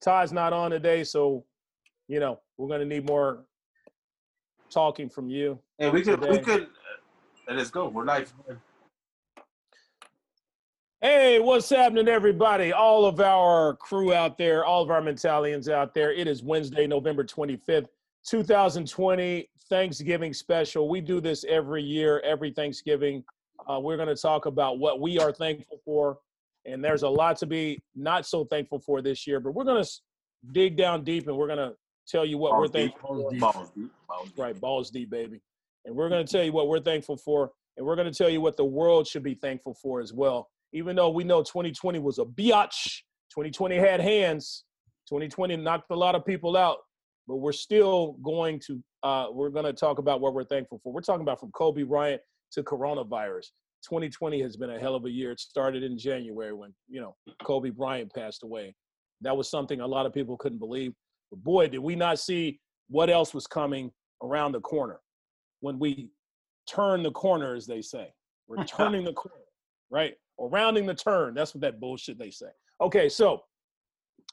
Todd's not on today, so you know we're gonna need more talking from you. Hey, we could we could uh, let's go. We're live. Hey, what's happening, everybody? All of our crew out there, all of our Mentalians out there. It is Wednesday, November 25th, 2020, Thanksgiving special. We do this every year, every Thanksgiving. Uh, we're going to talk about what we are thankful for. And there's a lot to be not so thankful for this year, but we're going to dig down deep and we're going to tell you what we're Balls deep. thankful for. Balls deep. Balls deep. Right, balls deep, baby. And we're going to tell you what we're thankful for, and we're going to tell you what the world should be thankful for as well. Even though we know 2020 was a biatch, 2020 had hands, 2020 knocked a lot of people out, but we're still going to uh, we're going to talk about what we're thankful for. We're talking about from Kobe Bryant to coronavirus. 2020 has been a hell of a year. It started in January when you know Kobe Bryant passed away. That was something a lot of people couldn't believe. But boy, did we not see what else was coming around the corner when we turn the corner, as they say. We're turning the corner, right? Or rounding the turn. That's what that bullshit they say. Okay, so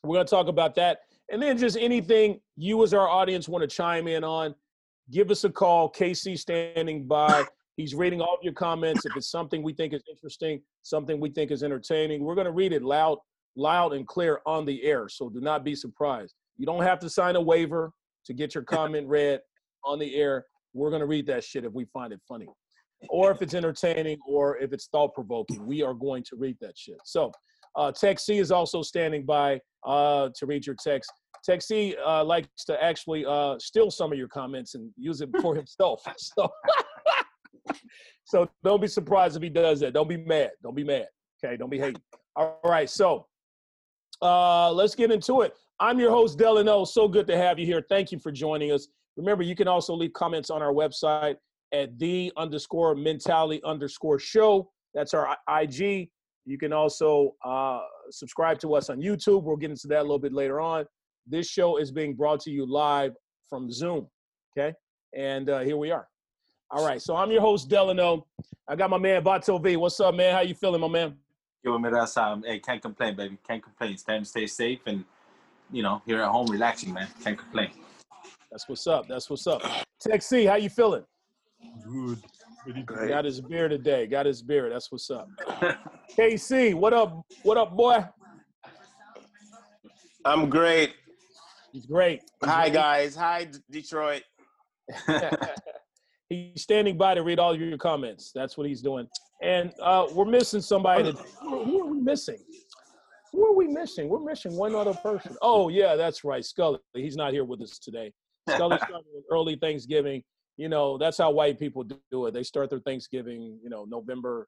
we're going to talk about that. And then just anything you, as our audience, want to chime in on, give us a call. KC standing by. He's reading all of your comments. If it's something we think is interesting, something we think is entertaining, we're going to read it loud, loud and clear on the air. So do not be surprised. You don't have to sign a waiver to get your comment read on the air. We're going to read that shit if we find it funny, or if it's entertaining, or if it's thought provoking. We are going to read that shit. So, uh, Tech C is also standing by uh, to read your text. Tech C uh, likes to actually uh, steal some of your comments and use it for himself. So, so don't be surprised if he does that. Don't be mad. Don't be mad. Okay, don't be hating. All right, so uh, let's get into it. I'm your host, Delano. So good to have you here. Thank you for joining us. Remember, you can also leave comments on our website at the underscore mentality underscore show. That's our IG. You can also uh, subscribe to us on YouTube. We'll get into that a little bit later on. This show is being brought to you live from Zoom. Okay, and uh, here we are. All right, so I'm your host, Delano. I got my man Vato V. What's up, man? How you feeling, my man? Give me that sound. Um, hey, can't complain, baby. Can't complain. It's time to stay safe and you know, here at home relaxing, man. Can't complain. That's what's up. That's what's up. Tech C, how you feeling? Good. Very good. Got his beer today. Got his beer. That's what's up. KC, what up? What up, boy? I'm great. He's great. He's Hi, great. guys. Hi, D- Detroit. he's standing by to read all of your comments. That's what he's doing. And uh, we're missing somebody. To, who who are we missing? Who are we missing? We're missing one other person. Oh, yeah, that's right. Scully. He's not here with us today. Scully started with early Thanksgiving. You know, that's how white people do it. They start their Thanksgiving, you know, November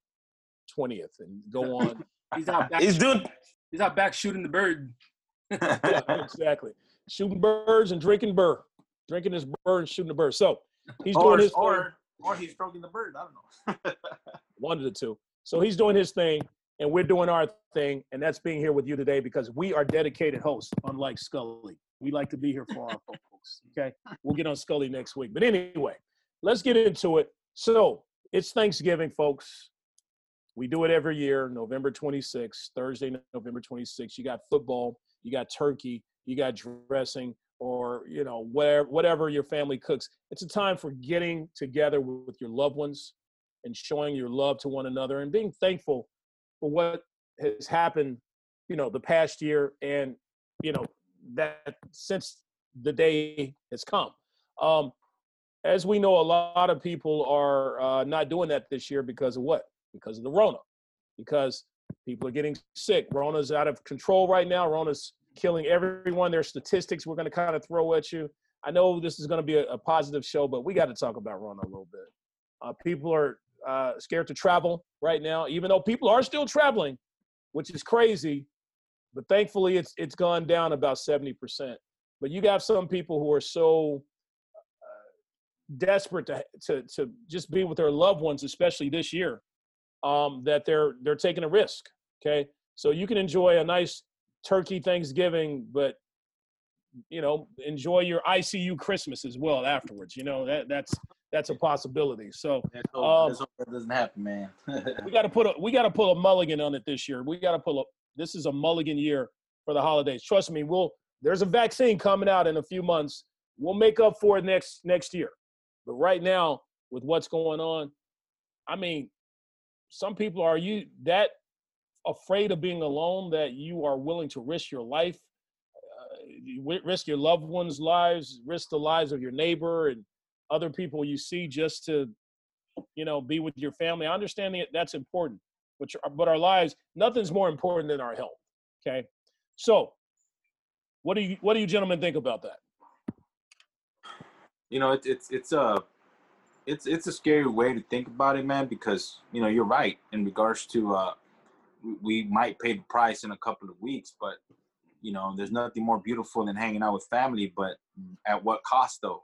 20th and go on. He's out back. He's doing. He's out back shooting the bird. yeah, exactly. Shooting birds and drinking burr. Drinking his burr and shooting the bird. So he's or, doing his thing. or or he's stroking the bird. I don't know. one of the two. So he's doing his thing, and we're doing our thing, and that's being here with you today because we are dedicated hosts, unlike Scully. We like to be here for our folks. Okay, we'll get on Scully next week. But anyway, let's get into it. So it's Thanksgiving, folks. We do it every year, November 26th, Thursday, November 26th. You got football, you got turkey, you got dressing, or you know whatever whatever your family cooks. It's a time for getting together with your loved ones and showing your love to one another and being thankful for what has happened, you know, the past year and you know that since the day has come. Um, as we know, a lot of people are uh, not doing that this year because of what? Because of the Rona. Because people are getting sick. Rona's out of control right now. Rona's killing everyone. There's statistics we're going to kind of throw at you. I know this is going to be a, a positive show, but we got to talk about Rona a little bit. Uh, people are uh, scared to travel right now, even though people are still traveling, which is crazy. But thankfully, it's it's gone down about seventy percent. But you got some people who are so uh, desperate to, to to just be with their loved ones, especially this year, um, that they're they're taking a risk. Okay, so you can enjoy a nice turkey Thanksgiving, but you know enjoy your ICU Christmas as well afterwards. You know that that's that's a possibility. So Let's hope, Um, let's hope that doesn't happen, man. we got to put a we got to pull a mulligan on it this year. We got to pull a this is a mulligan year for the holidays. Trust me, we'll there's a vaccine coming out in a few months. We'll make up for it next next year. But right now, with what's going on, I mean, some people are you that afraid of being alone that you are willing to risk your life, uh, risk your loved ones' lives, risk the lives of your neighbor and other people you see just to, you know, be with your family. I understand that that's important, but your, but our lives, nothing's more important than our health. Okay, so what do you what do you gentlemen think about that? you know, it's it's it's a it's it's a scary way to think about it, man. Because you know, you're right in regards to uh, we- might pay the price in a couple of weeks, but you know, there's nothing more beautiful than hanging out with family. But at what cost, though?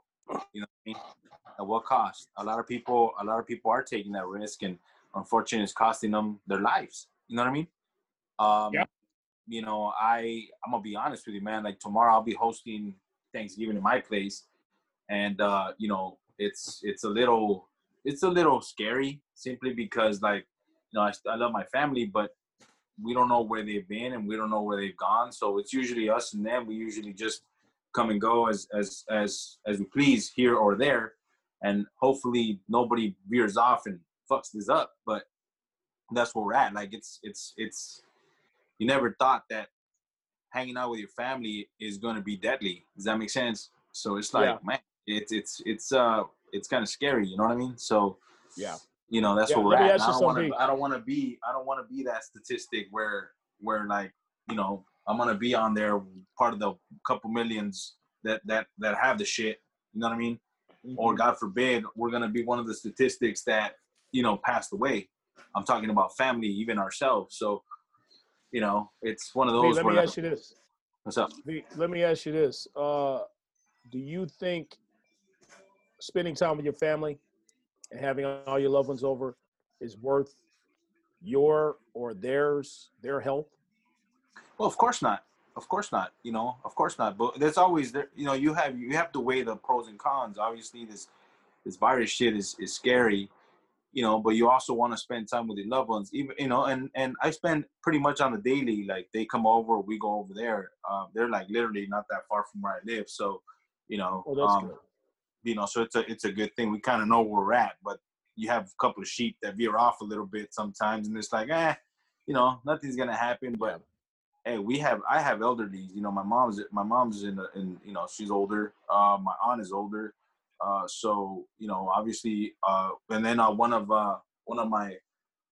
You know, what I mean? at what cost? A lot of people, a lot of people are taking that risk, and unfortunately, it's costing them their lives. You know what I mean? Um, Yeah. You know, I I'm gonna be honest with you, man. Like tomorrow, I'll be hosting Thanksgiving in my place and uh, you know it's it's a little it's a little scary simply because like you know I, I love my family but we don't know where they've been and we don't know where they've gone. So it's usually us and them. We usually just come and go as as as as we please here or there. And hopefully nobody veers off and fucks this up but that's where we're at. Like it's it's it's you never thought that hanging out with your family is going to be deadly. Does that make sense? So it's like Yeah. man it's it's it's uh it's kind of scary you know what i mean? So Yeah. You know that's Yeah, where we're at ask And you i don't want to i don't want to be i don't want to be that statistic where where like you know i'm gonna be on there part of the couple millions that that that have the shit you know what i mean Mm-hmm. or god forbid we're gonna be one of the statistics that you know passed away i'm talking about family even ourselves so you know it's one of those let where me ask you this. what's up let me ask you this. Uh, do you think spending time with your family and having all your loved ones over is worth your or theirs their health? Well, of course not. Of course not. You know, of course not. But there's always there. You know, you have you have to weigh the pros and cons. Obviously, this this virus shit is is scary. You know, but you also want to spend time with your loved ones. Even you know, and and I spend pretty much on the daily. Like they come over, we go over there. Uh, they're like literally not that far from where I live. So, you know, Oh, that's um, good. You know, so it's a it's a good thing. We kind of know where we're at, but you have a couple of sheep that veer off a little bit sometimes, and it's like, eh, you know, nothing's gonna happen. But hey, we have I have elderly. You know, my mom's my mom's in, in you know she's older. Uh, my aunt is older. Uh, so you know, obviously, uh, and then uh, one of uh, one of my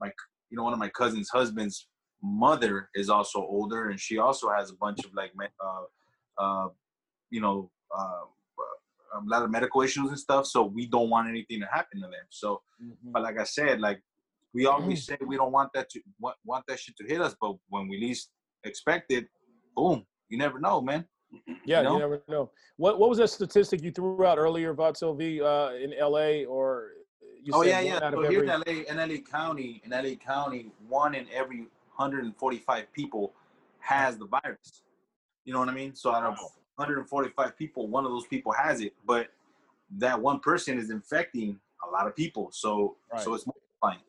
my you know one of my cousin's husband's mother is also older, and she also has a bunch of like uh, uh, you know. Uh, a lot of medical issues and stuff, so we don't want anything to happen to them. So, Mhm. but like I said, like we always say, we don't want that to want, want that shit to hit us, but when we least expect it, boom, you never know, man. Yeah, you, know? never know. What what was that statistic you threw out earlier, Vatsil V, uh, in LA or you oh said yeah, yeah. So here every- in LA, in LA County, in LA County, one in every 145 people has the virus. You know what I mean? So out of. 145 people, one of those people has it, but that one person is infecting a lot of people. So Right. so it's multiplying.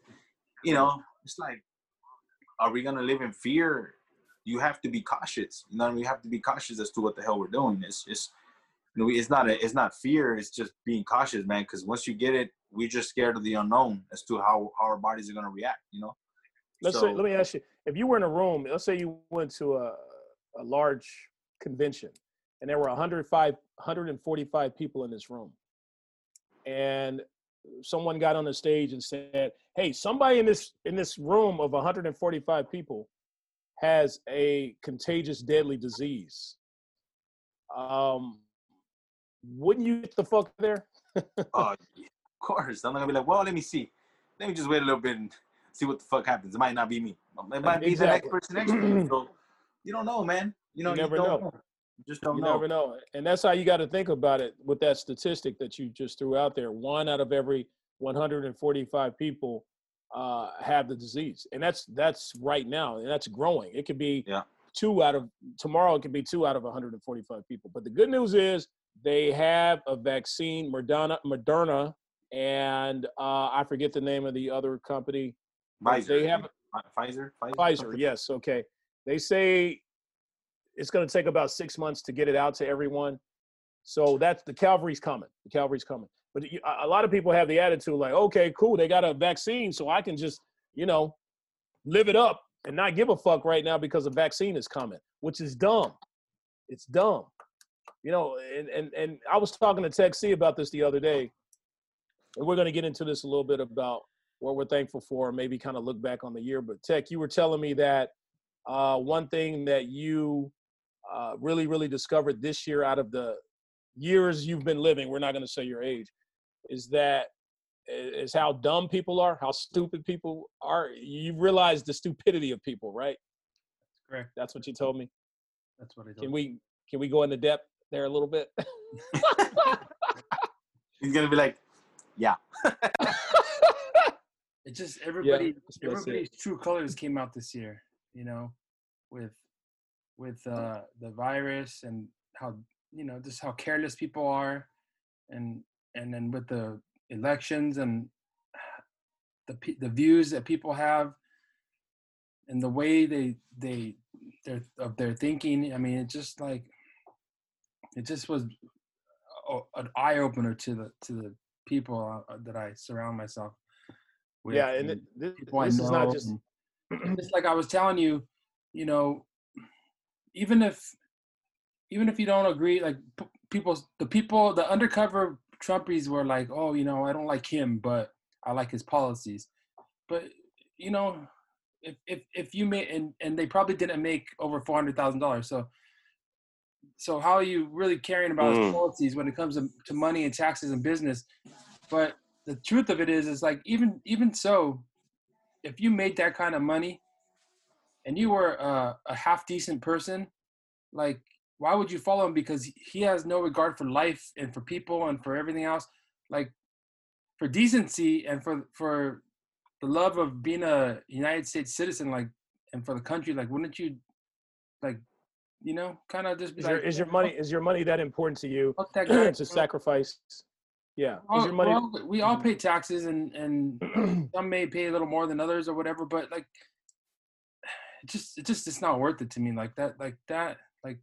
You know, it's like, are we gonna live in fear? You have to be cautious. You know, what I mean? you have to be cautious as to what the hell we're doing. It's just, you know, it's not a, it's not fear. It's just being cautious, man. Because once you get it, we're just scared of the unknown as to how, how our bodies are gonna react. You know. Let's So- say, let me ask you: if you were in a room, let's say you went to a a large convention, and there were 105, 145 people in this room, and someone got on the stage and said, "Hey, somebody in this in this room of 145 people has a contagious, deadly disease." Um, wouldn't you get the fuck there? Uh, of course. I'm not gonna be like, well, let me see. Let me just wait a little bit and see what the fuck happens. It might not be me. It might be the next person next to me. So you don't know, man. You know, You never don't know. You just don't you know. never know and that's how you got to think about it with that statistic that you just threw out there one out of every 145 people uh, have the disease and that's that's right now and that's growing it could be Yeah. two out of tomorrow it could be two out of 145 people but the good news is they have a vaccine moderna moderna and uh, i forget the name of the other company Pfizer. they have Pfizer. Pfizer. Pfizer, yes, okay. They say it's going to take about six months to get it out to everyone. So that's the cavalry's coming. The cavalry's coming. But a lot of people have the attitude like, okay, cool, they got a vaccine, so I can just, you know, live it up and not give a fuck right now because a vaccine is coming, which is dumb. It's dumb. You know, and and and I was talking to Tech C about this the other day, and we're going to get into this a little bit about what we're thankful for, maybe kind of look back on the year. But Tech, you were telling me that uh, one thing that you uh, really, really discovered this year out of the years you've been living, we're not going to say your age, is that is how dumb people are, how stupid people are. You realize the stupidity of people, right? That's Correct. That's what you told me. That's what I told. Can we can we go into depth there a little bit? He's gonna be like, yeah. It just everybody that's it. everybody's true colors came out this year, you know, with with uh the virus and how you know just how careless people are and and then with the elections and the the views that people have and the way they they their of their thinking i mean it just like it just was an eye opener to the to the people uh, that i surround myself with yeah, and it- this, this is not just and just like I was telling you, you know, even if even if you don't agree, like p- people, the people, the undercover Trumpies were like, oh, you know, I don't like him, but I like his policies. But you know, if if if you made and and they probably didn't make over four hundred thousand dollars, so. So how are you really caring about his Mm. policies when it comes to, to money and taxes and business? But the truth of it is, is like even even so, if you made that kind of money and you were uh, a, a half decent person, like why would you follow him? Because he has no regard for life and for people and for everything else. Like for decency and for for the love of being a United States citizen, like and for the country, like wouldn't you like you know kind of just be is like your is your money is your money that important to you fuck that guy, to bro. sacrifice? Yeah, is your money? well, we all mm-hmm. pay taxes and and some may pay a little more than others or whatever but like it just it just it's not worth it to me like that like that like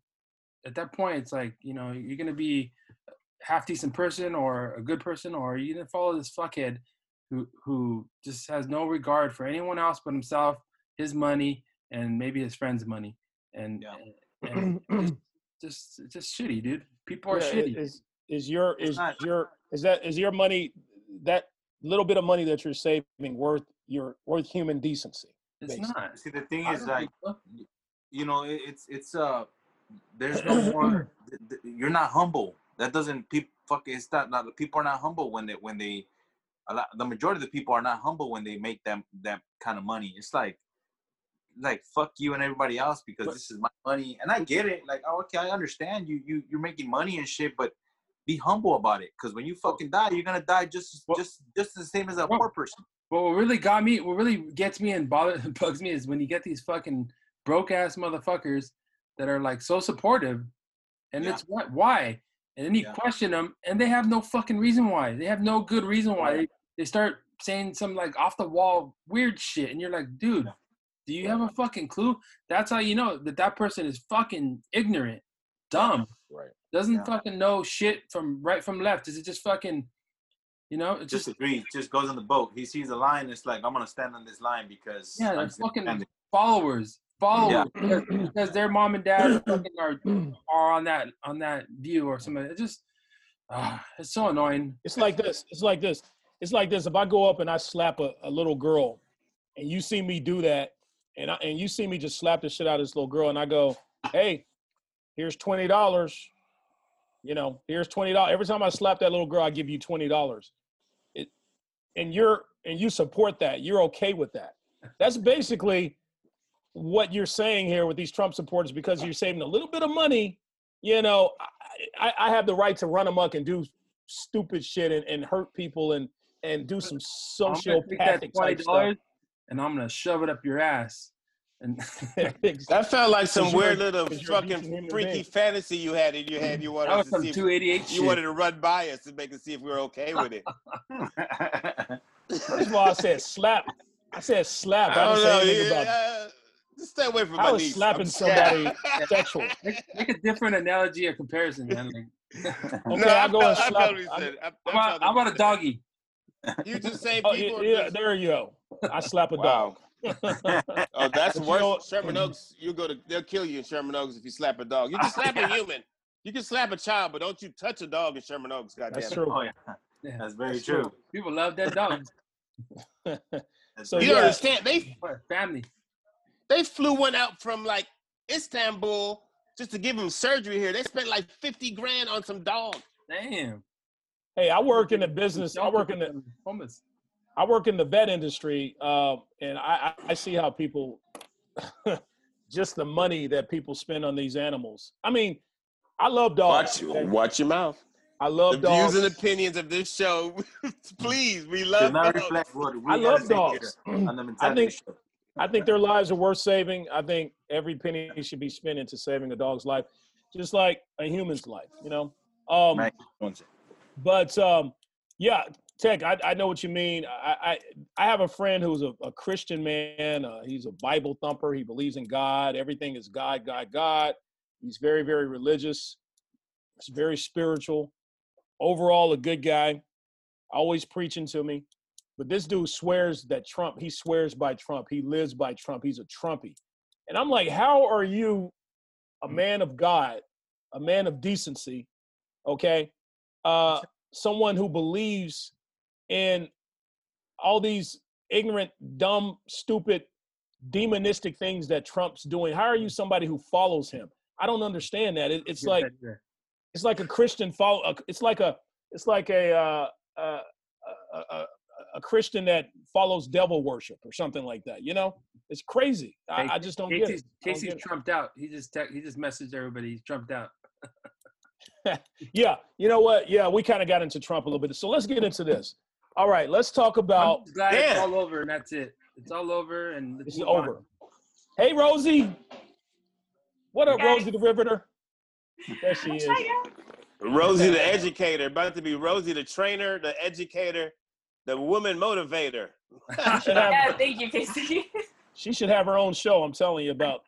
at that point it's like you know you're gonna be half decent person or a good person or you're gonna follow this fuckhead who who just has no regard for anyone else but himself his money and maybe his friend's money and Yeah. and, and it's just just shitty dude people are Yeah, shitty Is is your is not- your is that is your money that little bit of money that you're saving worth your worth human decency? It's basically. not See, the thing I is, like, you know, it, it's it's uh, there's no more. th- th- you're not humble. That doesn't people fuck. It's not, not people are not humble when they when they. A lot, the majority of the people are not humble when they make them that kind of money. It's like, like fuck you and everybody else because But- this is my money, and I get it. Like, oh, okay, I understand you. You you're making money and shit, but be humble about it. Because when you fucking die, you're gonna die just Well- just just the same as a Well- poor person. But what really got me, what really gets me and bother bugs me is when you get these fucking broke ass motherfuckers that are like so supportive, and Yeah. it's what why, and then you Yeah. question them, and they have no fucking reason why. They have no good reason why. They, they start saying some like off the wall weird shit, and you're like, dude, Yeah. do you have a fucking clue? That's how you know that that person is fucking ignorant, dumb, Right. doesn't fucking know shit from right from left. Is it just fucking, you know, it's Just just agree. Just goes on the boat. He sees a line. It's like I'm gonna stand on this line because Yeah, I'm they're just gonna fucking stand followers, followers, Yeah. because, because their mom and dad fucking are, are on that on that view or something. It just, ah, it's so annoying. It's like this. It's like this. It's like this. If I go up and I slap a, a little girl, and you see me do that, and I, and you see me just slap the shit out of this little girl, and I go, "Hey, here's twenty dollars." You know, here's twenty dollars. Every time I slap that little girl, I give you twenty dollars. And you're and you support that. You're okay with that. That's basically what you're saying here with these Trump supporters because you're saving a little bit of money. You know, I, I, have the right to run amok and do stupid shit and, and hurt people and and do some sociopathic type dollars and I'm gonna shove it up your ass. And. That felt like some weird little 'cause you're a decent fucking freaky fantasy you had in your head. You wanted that was to some see if, two eighty eight you wanted to run by us and make us see if we were okay with it. First of all, I said slap. I said slap. I, I didn't don't know. say anything yeah, about. uh, just Stay away from How my is niece. slapping I'm somebody sexual? Make, make a different analogy or comparison, man. Like, Okay, I'll go and I slap. felt what he I'm- said. I- how I about, felt how about a doggy? You just say Oh, people. yeah, just- there you go. I slap a dog. Wow. Oh, that's But you worse. know- Sherman Oaks, you go to they'll kill you in Sherman Oaks if you slap a dog. You can slap a human. You can slap a child, but don't you touch a dog in Sherman Oaks, goddamn. That's true. Oh yeah, Yeah. that's very That's true. true. People love their dogs. So, You yeah. understand? They family. they flew one out from like Istanbul just to give him surgery here. They spent like fifty grand on some dog. Damn. Hey, I work in the business. I work in the homeless. I work in the vet industry, uh, and I, I I see how people just the money that people spend on these animals. I mean, I love dogs. Watch okay? watch your mouth. I love the dogs. views and opinions of this show, please, we Does love not dogs. reflect what we I gotta love dogs. on the mentality think- I think their lives are worth saving. I think every penny should be spent into saving a dog's life, just like a human's life. You know. Um, Right. But um, yeah, Tech, I, I know what you mean. I, I I have a friend who's a, a Christian man. Uh, he's a Bible thumper. He believes in God. Everything is God, God, God. He's very, very religious. He's very spiritual. Overall, a good guy. Always preaching to me. But this dude swears that Trump. He swears by Trump. He lives by Trump. He's a Trumpy. And I'm like, how are you, a man of God, a man of decency, okay? Uh, someone who believes in all these ignorant, dumb, stupid, demonistic things that Trump's doing. How are you somebody who follows him? I don't understand that. It, it's Get like it's like a Christian follow. uh, It's like a it's like a uh, uh, a, a, a Christian that follows devil worship or something like that. You know, it's crazy. I, Hey, I just don't get Casey's, it. I Casey's get it. trumped out. He just te- he just messaged everybody. He's trumped out. Yeah, you know what? Yeah, we kind of got into Trump a little bit. So let's get into this. All right, let's talk I'm about. just it's all over and that's it. It's all over and This let's is on. over. Hey, Rosie. What up, Hey. Rosie the Riveter? There she is. Rosie the educator, about to be Rosie the trainer, the educator, the woman motivator. Should have- Yeah, thank you, Casey. she should have her own show. I'm telling you about.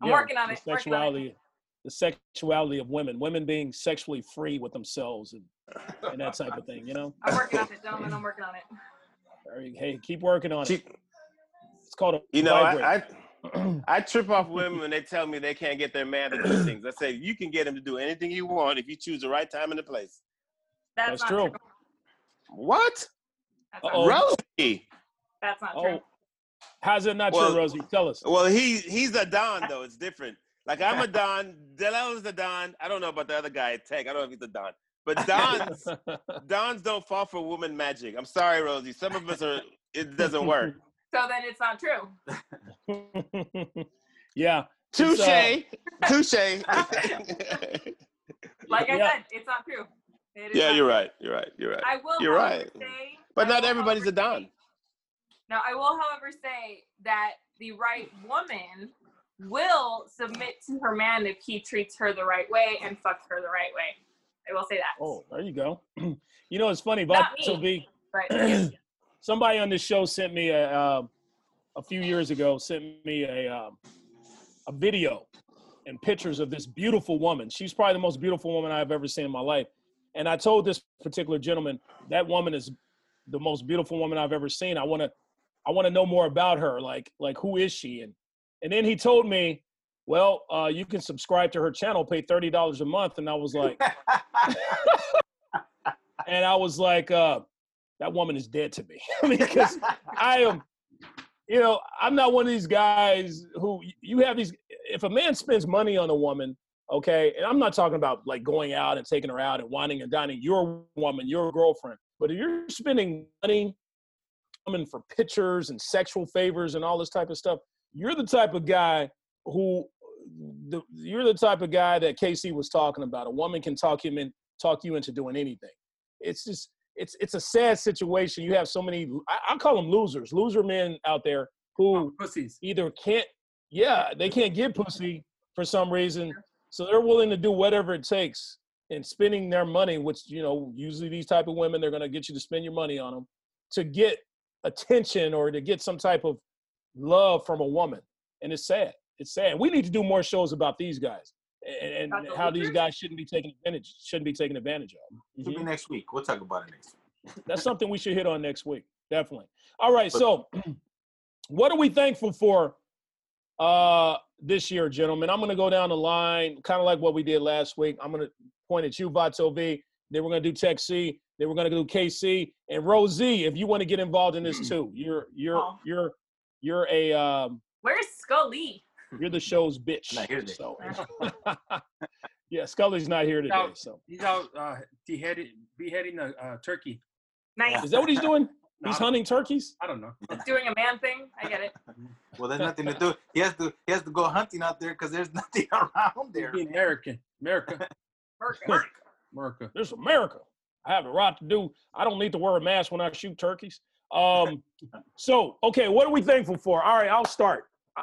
I'm yeah, working on it, working on it. Sexuality, the sexuality of women, women being sexually free with themselves and, and that type of thing. You know. I'm working on it, gentlemen. I'm working on it. Hey, keep working on She, it. It's called a. you know. I, I I trip off women when they tell me they can't get their man to do things. I say you can get him to do anything you want if you choose the right time and the place. That's, That's not true. true. What? That's. Rosie. that's not oh. true. Oh, how's it not Well- true, Rosie? Tell us. Well, he he's a don though. It's different. Like I'm a don. Delel is a don. I don't know about the other guy at Tech. I don't know if he's a don. But dons dons don't fall for woman magic. I'm sorry, Rosie. Some of us are. It doesn't work. So then it's not true. yeah. Touche. uh, Touche. Like I Yeah. said, it's not true. It is yeah, not you're true. right. You're right. You're right. I will, You're right. say. But I not everybody's a don. say- No, I will, however, say that the right woman will submit to her man if he treats her the right way and fucks her the right way. I will say that. Oh, there you go. you know, it's funny. Vato me. B, But somebody on this show sent me a uh, a few years ago sent me a um, a video and pictures of this beautiful woman. She's probably the most beautiful woman I've ever seen in my life. And I told this particular gentleman that woman is the most beautiful woman I've ever seen. I want to I want to know more about her. Like like who is she? And and then he told me, well, uh, you can subscribe to her channel, pay thirty dollars a month. And I was like, and I was like, uh, that woman is dead to me because I am, you know, I'm not one of these guys who you have these. If a man spends money on a woman, okay, and I'm not talking about like going out and taking her out and whining and dining your woman, your girlfriend, but if you're spending money, woman for pictures and sexual favors and all this type of stuff, you're the type of guy who. The, you're the type of guy that Casey was talking about. A woman can talk him in, talk you into doing anything. It's just it's it's a sad situation. You have so many. I, I call them losers, loser men out there who oh, Pussies. either can't, yeah, they can't get pussy for some reason, so they're willing to do whatever it takes and spending their money, which you know usually these type of women they're gonna get you to spend your money on them to get attention or to get some type of love from a woman. and it's sad. It's sad. We need to do more shows about these guys and, and the how these guys shouldn't be taken advantage shouldn't be taken advantage of. It'll be next week. We'll talk about it next week. That's something we should hit on next week. Definitely. All right. So, what are we thankful for uh, this year, gentlemen? I'm going to go down the line, kind of like what we did last week. I'm going to point at you, Vato V. Then we're going to do Tech C. Then we're going to do KC and Rosie. If you want to get involved in this too, you're you're Oh. you're you're a um, Where's Scully? you're the show's bitch. Not here today. So, yeah, Scully's not here today. out. So, He's out uh, beheading, beheading a uh, turkey. Nice. is that what he's doing? No, He's hunting turkeys. I don't know. He's Doing a man thing. I get it. Well, there's nothing to do. He has to. He has to go hunting out there because there's nothing around there. Being American, America, America. America. This is America. I have a right to do. I don't need to wear a mask when I shoot turkeys. Um, so okay, what are we thankful for? All right, I'll start. I-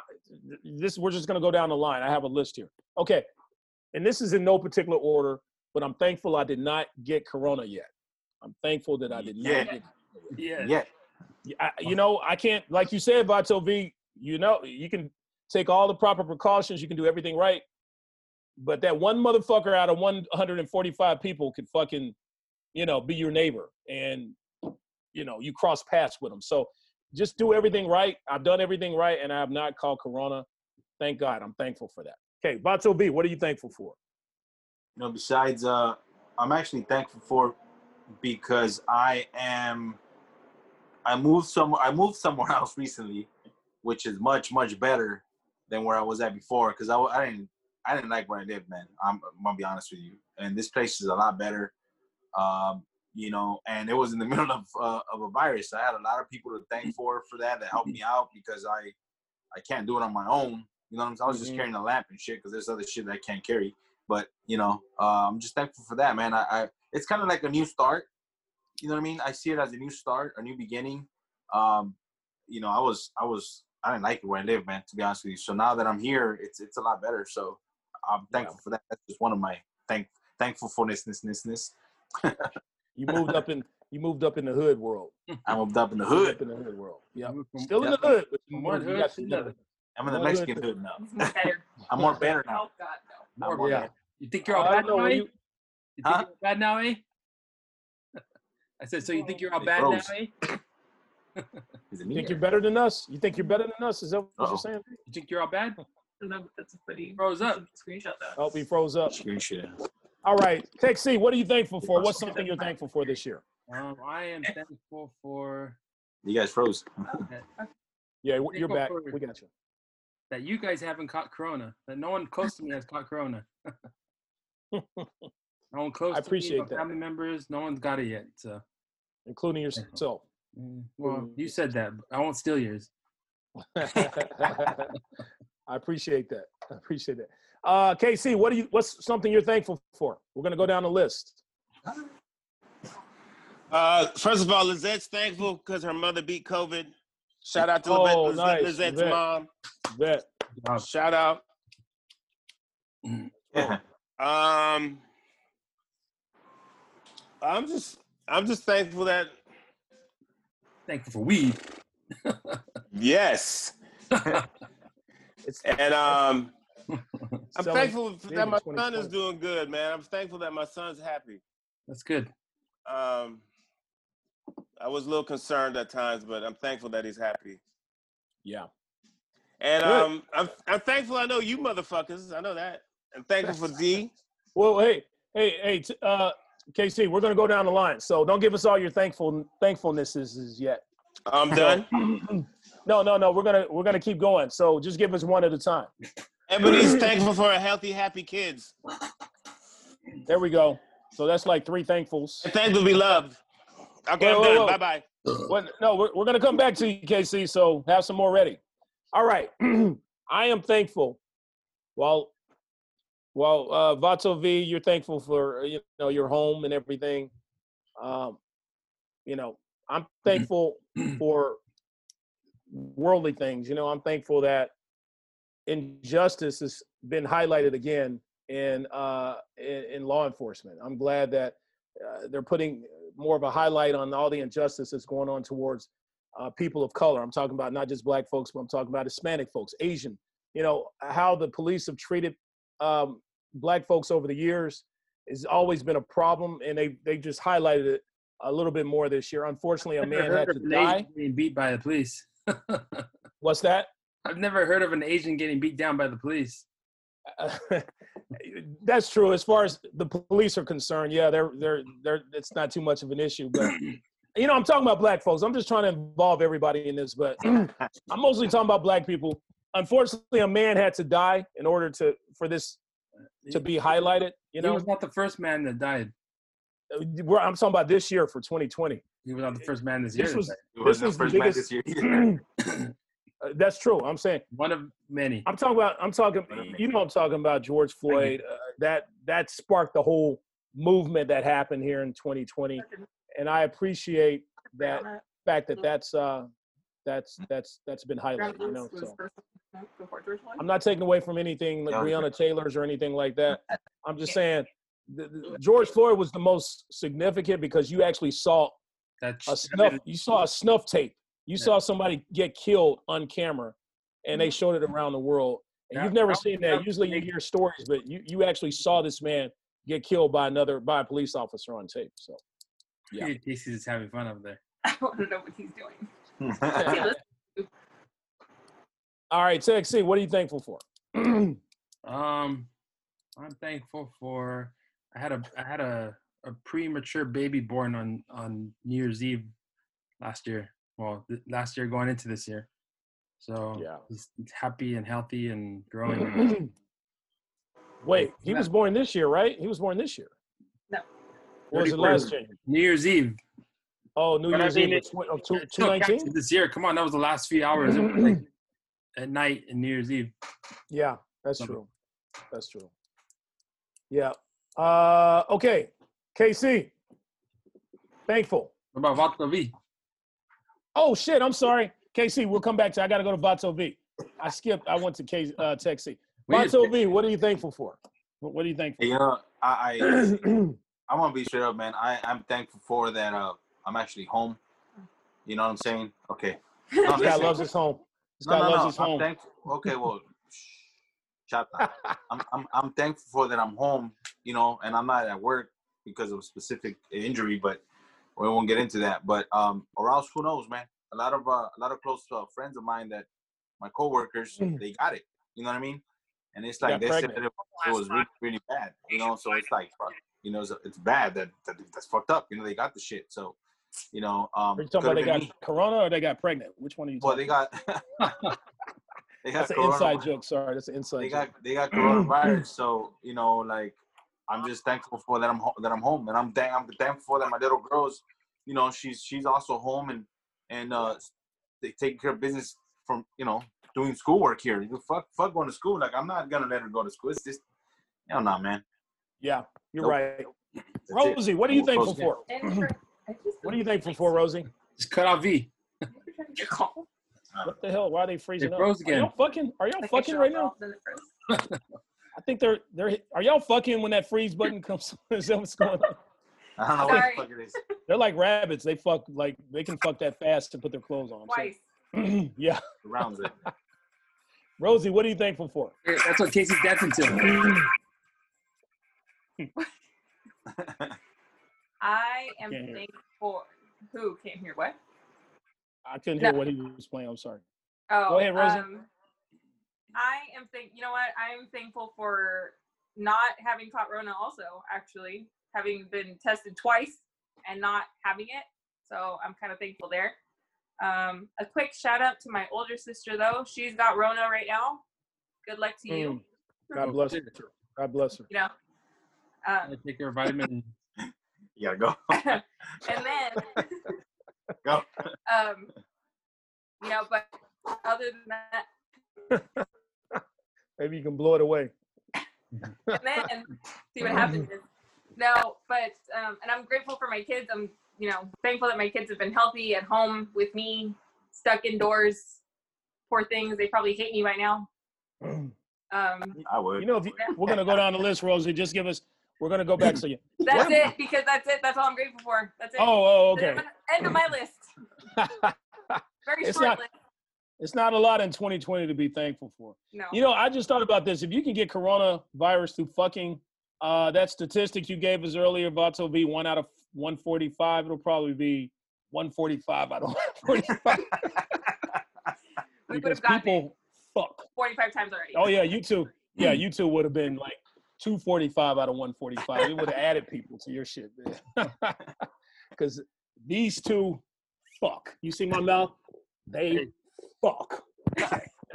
This we're just gonna go down the line. I have a list here. Okay, and this is in no particular order, but I'm thankful I did not get corona yet. I'm thankful that I did not Yeah. get. Yeah. Yeah. I, you know, I can't, like you said, Vato V. You know, you can take all the proper precautions. You can do everything right, but that one motherfucker out of 145 people could fucking, you know, be your neighbor, and you know, you cross paths with them. So just do everything right. I've done everything right, and I have not called Corona. Thank God. I'm thankful for that. Okay, Vato V, what are you thankful for? You know, besides, uh, I'm actually thankful for because I am. I moved somewhere. I moved somewhere else recently, which is much much better than where I was at before. Because I, I didn't I didn't like where I lived, man. I'm, I'm gonna be honest with you. And this place is a lot better. Um, you know, and it was in the middle of uh, of a virus. I had a lot of people to thank for for that that helped me out because I I can't do it on my own. You know what I'm saying? I was just Mhm. carrying a lamp and shit because there's other shit that I can't carry. But you know, uh, I'm just thankful for that, man. I, I it's kind of like a new start. You know what I mean? I see it as a new start, a new beginning. Um, you know, I was I was I didn't like it where I live, man. To be honest with you. So now that I'm here, it's it's a lot better. So I'm thankful for that. That's just one of my thank thankfulness. You moved up in you moved up in the hood world. I moved up in the hood. up in the hood world. Yeah, Moved from- still in the hood, but you From one hood got to another. I'm in the Well. Mexican hood now. It's more better. I'm more better now. Oh God, no. I'm more Yeah. better. You think you're all I bad now, when eh? you- You think Huh? you're bad now, eh? I said, so you think you're all They bad now, froze. eh? You think you're better than us? You think you're better than us? Is that what Uh-oh. you're saying? You think you're all bad? No, that's a pretty Froze up. screenshot though. Oh, he froze up. Screenshot. All right, Tech C, what are you thankful for? What's something you're thankful for this year? Um, I am thankful for You guys froze. Yeah, you're back. We got you. that you guys haven't caught Corona. That no one close to me has caught Corona. no one close I to me, appreciate no that. family members, no one's got it yet. So, including yourself. mm, well, you said that. but I won't steal yours. I appreciate that. I appreciate that. Uh, KC, what do you? What's something you're thankful for? We're gonna go down the list. Uh, first of all, Lizette's thankful because her mother beat COVID. Shout out to Oh, Lizette, nice, Lizette's Lizette. mom. Bet. Job. Shout out. Yeah. Um, I'm just, I'm just thankful that Thankful for weed. yes, It's and um, I'm thankful that my son is doing good, man. I'm thankful that my son's happy. That's good. Um, I was a little concerned at times, but I'm thankful that he's happy. Yeah. And Good. um, I'm, I'm thankful I know you motherfuckers. I know that. I'm thankful for D. Well, hey, hey, hey, t- uh, KC, we're gonna go down the line. So don't give us all your thankful thankfulnesses yet. I'm done. no, no, no. We're gonna we're gonna keep going. So just give us one at a time. Everybody's thankful for a healthy, happy kids. There we go. So that's like three thankfuls. And thankful to be loved. Okay, Whoa, whoa, whoa. Bye bye. Well, no, we're, we're gonna come back to you, KC. So have some more ready. All right. I am thankful. Well, well, uh, Vato V, you're thankful for you know your home and everything. Um, you know, I'm thankful for worldly things. You know, I'm thankful that injustice has been highlighted again in uh, in, in law enforcement. I'm glad that uh, they're putting more of a highlight on all the injustice that's going on towards uh, people of color. I'm talking about not just black folks, but I'm talking about Hispanic folks, Asian you know how the police have treated um, black folks over the years has always been a problem, and they they just highlighted it a little bit more this year. Unfortunately, a man had to die. being beat by the police. What's that? I've never heard of an Asian getting beat down by the police. That's true. As far as the police are concerned, yeah, they're they're they're. It's not too much of an issue, but you know, I'm talking about black folks. I'm just trying to involve everybody in this, but I'm mostly talking about black people. Unfortunately, a man had to die in order to for this to be highlighted. You know, he know, was not the first man that died. Uh, we're, I'm talking about this year for 2020. He was not the first man this year. This was died. It was This was the first match biggest- this year. Uh, That's true. I'm saying one of many. I'm talking about. I'm talking. You know, I'm talking about George Floyd. Uh, that that sparked the whole movement that happened here in 2020, and I appreciate that fact that that's uh that's that's that's been highlighted. You know, so I'm not taking away from anything like Yeah. Breonna Taylor's or anything like that. I'm just saying the, the- George Floyd was the most significant because you actually saw That's a snuff. You saw a snuff tape. You Yeah. saw somebody get killed on camera, and they showed it around the world. And Yeah, you've never that- seen that that. Usually, you hear stories, but you you actually saw this man get killed by another by a police officer on tape. So yeah. Casey's just having fun over there. I want to know what he's doing. all right, Tech C, what are you thankful for? Um, I'm thankful for. I had a I had a, a premature baby born on on New Year's Eve last year. Well, th- last year going into this year. So Yeah. he's happy and healthy and growing. Wait, he was born this year, right? He was born this year. No. Or was it last January? New Year's Eve. Oh, New But I Year's mean, Eve it- of tw- of two- It still counts 219? as This year, come on, that was the last few hours. It was like at night and New Year's Eve. Yeah, that's Something. true. That's true. Yeah. Uh, okay. KC. Thankful. What about Vato V? Oh shit! I'm sorry, KC. We'll come back to. I got to go to Vato V. I skipped. I went to K. Uh, Tech C. Vato V. What are you thankful for? What, are you thankful? you know, I, I for? I'm gonna be straight up, man. I I'm thankful for that. Uh, I'm actually home. You know what I'm saying? Okay. No, this guy loves his home. This No, guy no, loves no. his I'm home. thankful. Okay, well, shut up. I'm, I'm I'm thankful for that I'm home. You know, and I'm not at work because of a specific injury, but we won't get into that. But um, or else who knows, man? A lot of uh, a lot of close uh, friends of mine that my coworkers Mm. they got it. You know what I mean? And it's like they said pregnant. it, it was really, really bad. You know, so it's like fuck, you know, it's, it's bad that, that that's fucked up. You know, they got the shit. So, you know, um, Are you talking about they got me. corona or they got pregnant? Which one are you Well, talking they got they got That's an inside joke. Sorry, that's an inside They joke. got they got coronavirus. So you know, like I'm just thankful for that I'm ho- that I'm home, and I'm thank I'm thankful that my little girl's, you know, she's she's also home and and uh they take care of business from you know doing schoolwork here. You fuck fuck going to school. Like I'm not gonna let her go to school. It's just hell no, man. Yeah, you're Nope. right. That's it. Rosie, what are you thankful for? What are you thankful for, Rosie? Just cut off V. What the hell? Why are they freezing They up? froze Are again. y'all fucking? Are y'all Like fucking right now? off in the first. I think they're they're. Are y'all fucking when that freeze button comes? Is that what's going on? I don't know Sorry. what the fuck it is. They're like rabbits. They fuck like they can fuck that fast to put their clothes on. So- Twice. yeah, Rounds it. Rosie, what are you thankful for? That's what Casey's dancing to. I am Can't hear. thankful for who can't hear what? I couldn't hear No. what he was playing. I'm sorry. Oh, go ahead, Rosie. Um, I am thank. You know what? I am thankful for not having caught Rona. Also, actually, having been tested twice and not having it. So I'm kind of thankful there. Um, a quick shout out to my older sister though. She's got Rona right now. Good luck to you. Mm. God bless her. God bless her. You know. Um, I take her vitamin. You gotta go. and then Go. um you know but other than that Maybe you can blow it away. and then see what happens no but um and i'm grateful for my kids i'm you know thankful that my kids have been healthy at home with me stuck indoors poor things they probably hate me by now um I would. You know, if you, we're gonna go down the list, Rosie. Just give us. We're gonna go back. So you. that's it because that's it that's all i'm grateful for that's it Oh, oh, okay. end of my list very It's short not- list It's not a lot in 2020 to be thankful for. No. You know, I just thought about this. If you can get coronavirus through fucking, uh, that statistic you gave us earlier, Vato V one out of 145, it'll probably be 145 out of 145 we would because have gotten it people fuck. 45 times already. Oh yeah, you too. Yeah, you two would have been like 245 out of 145. We would have added people to your shit, man. Because these two fuck. You see my mouth? They fuck.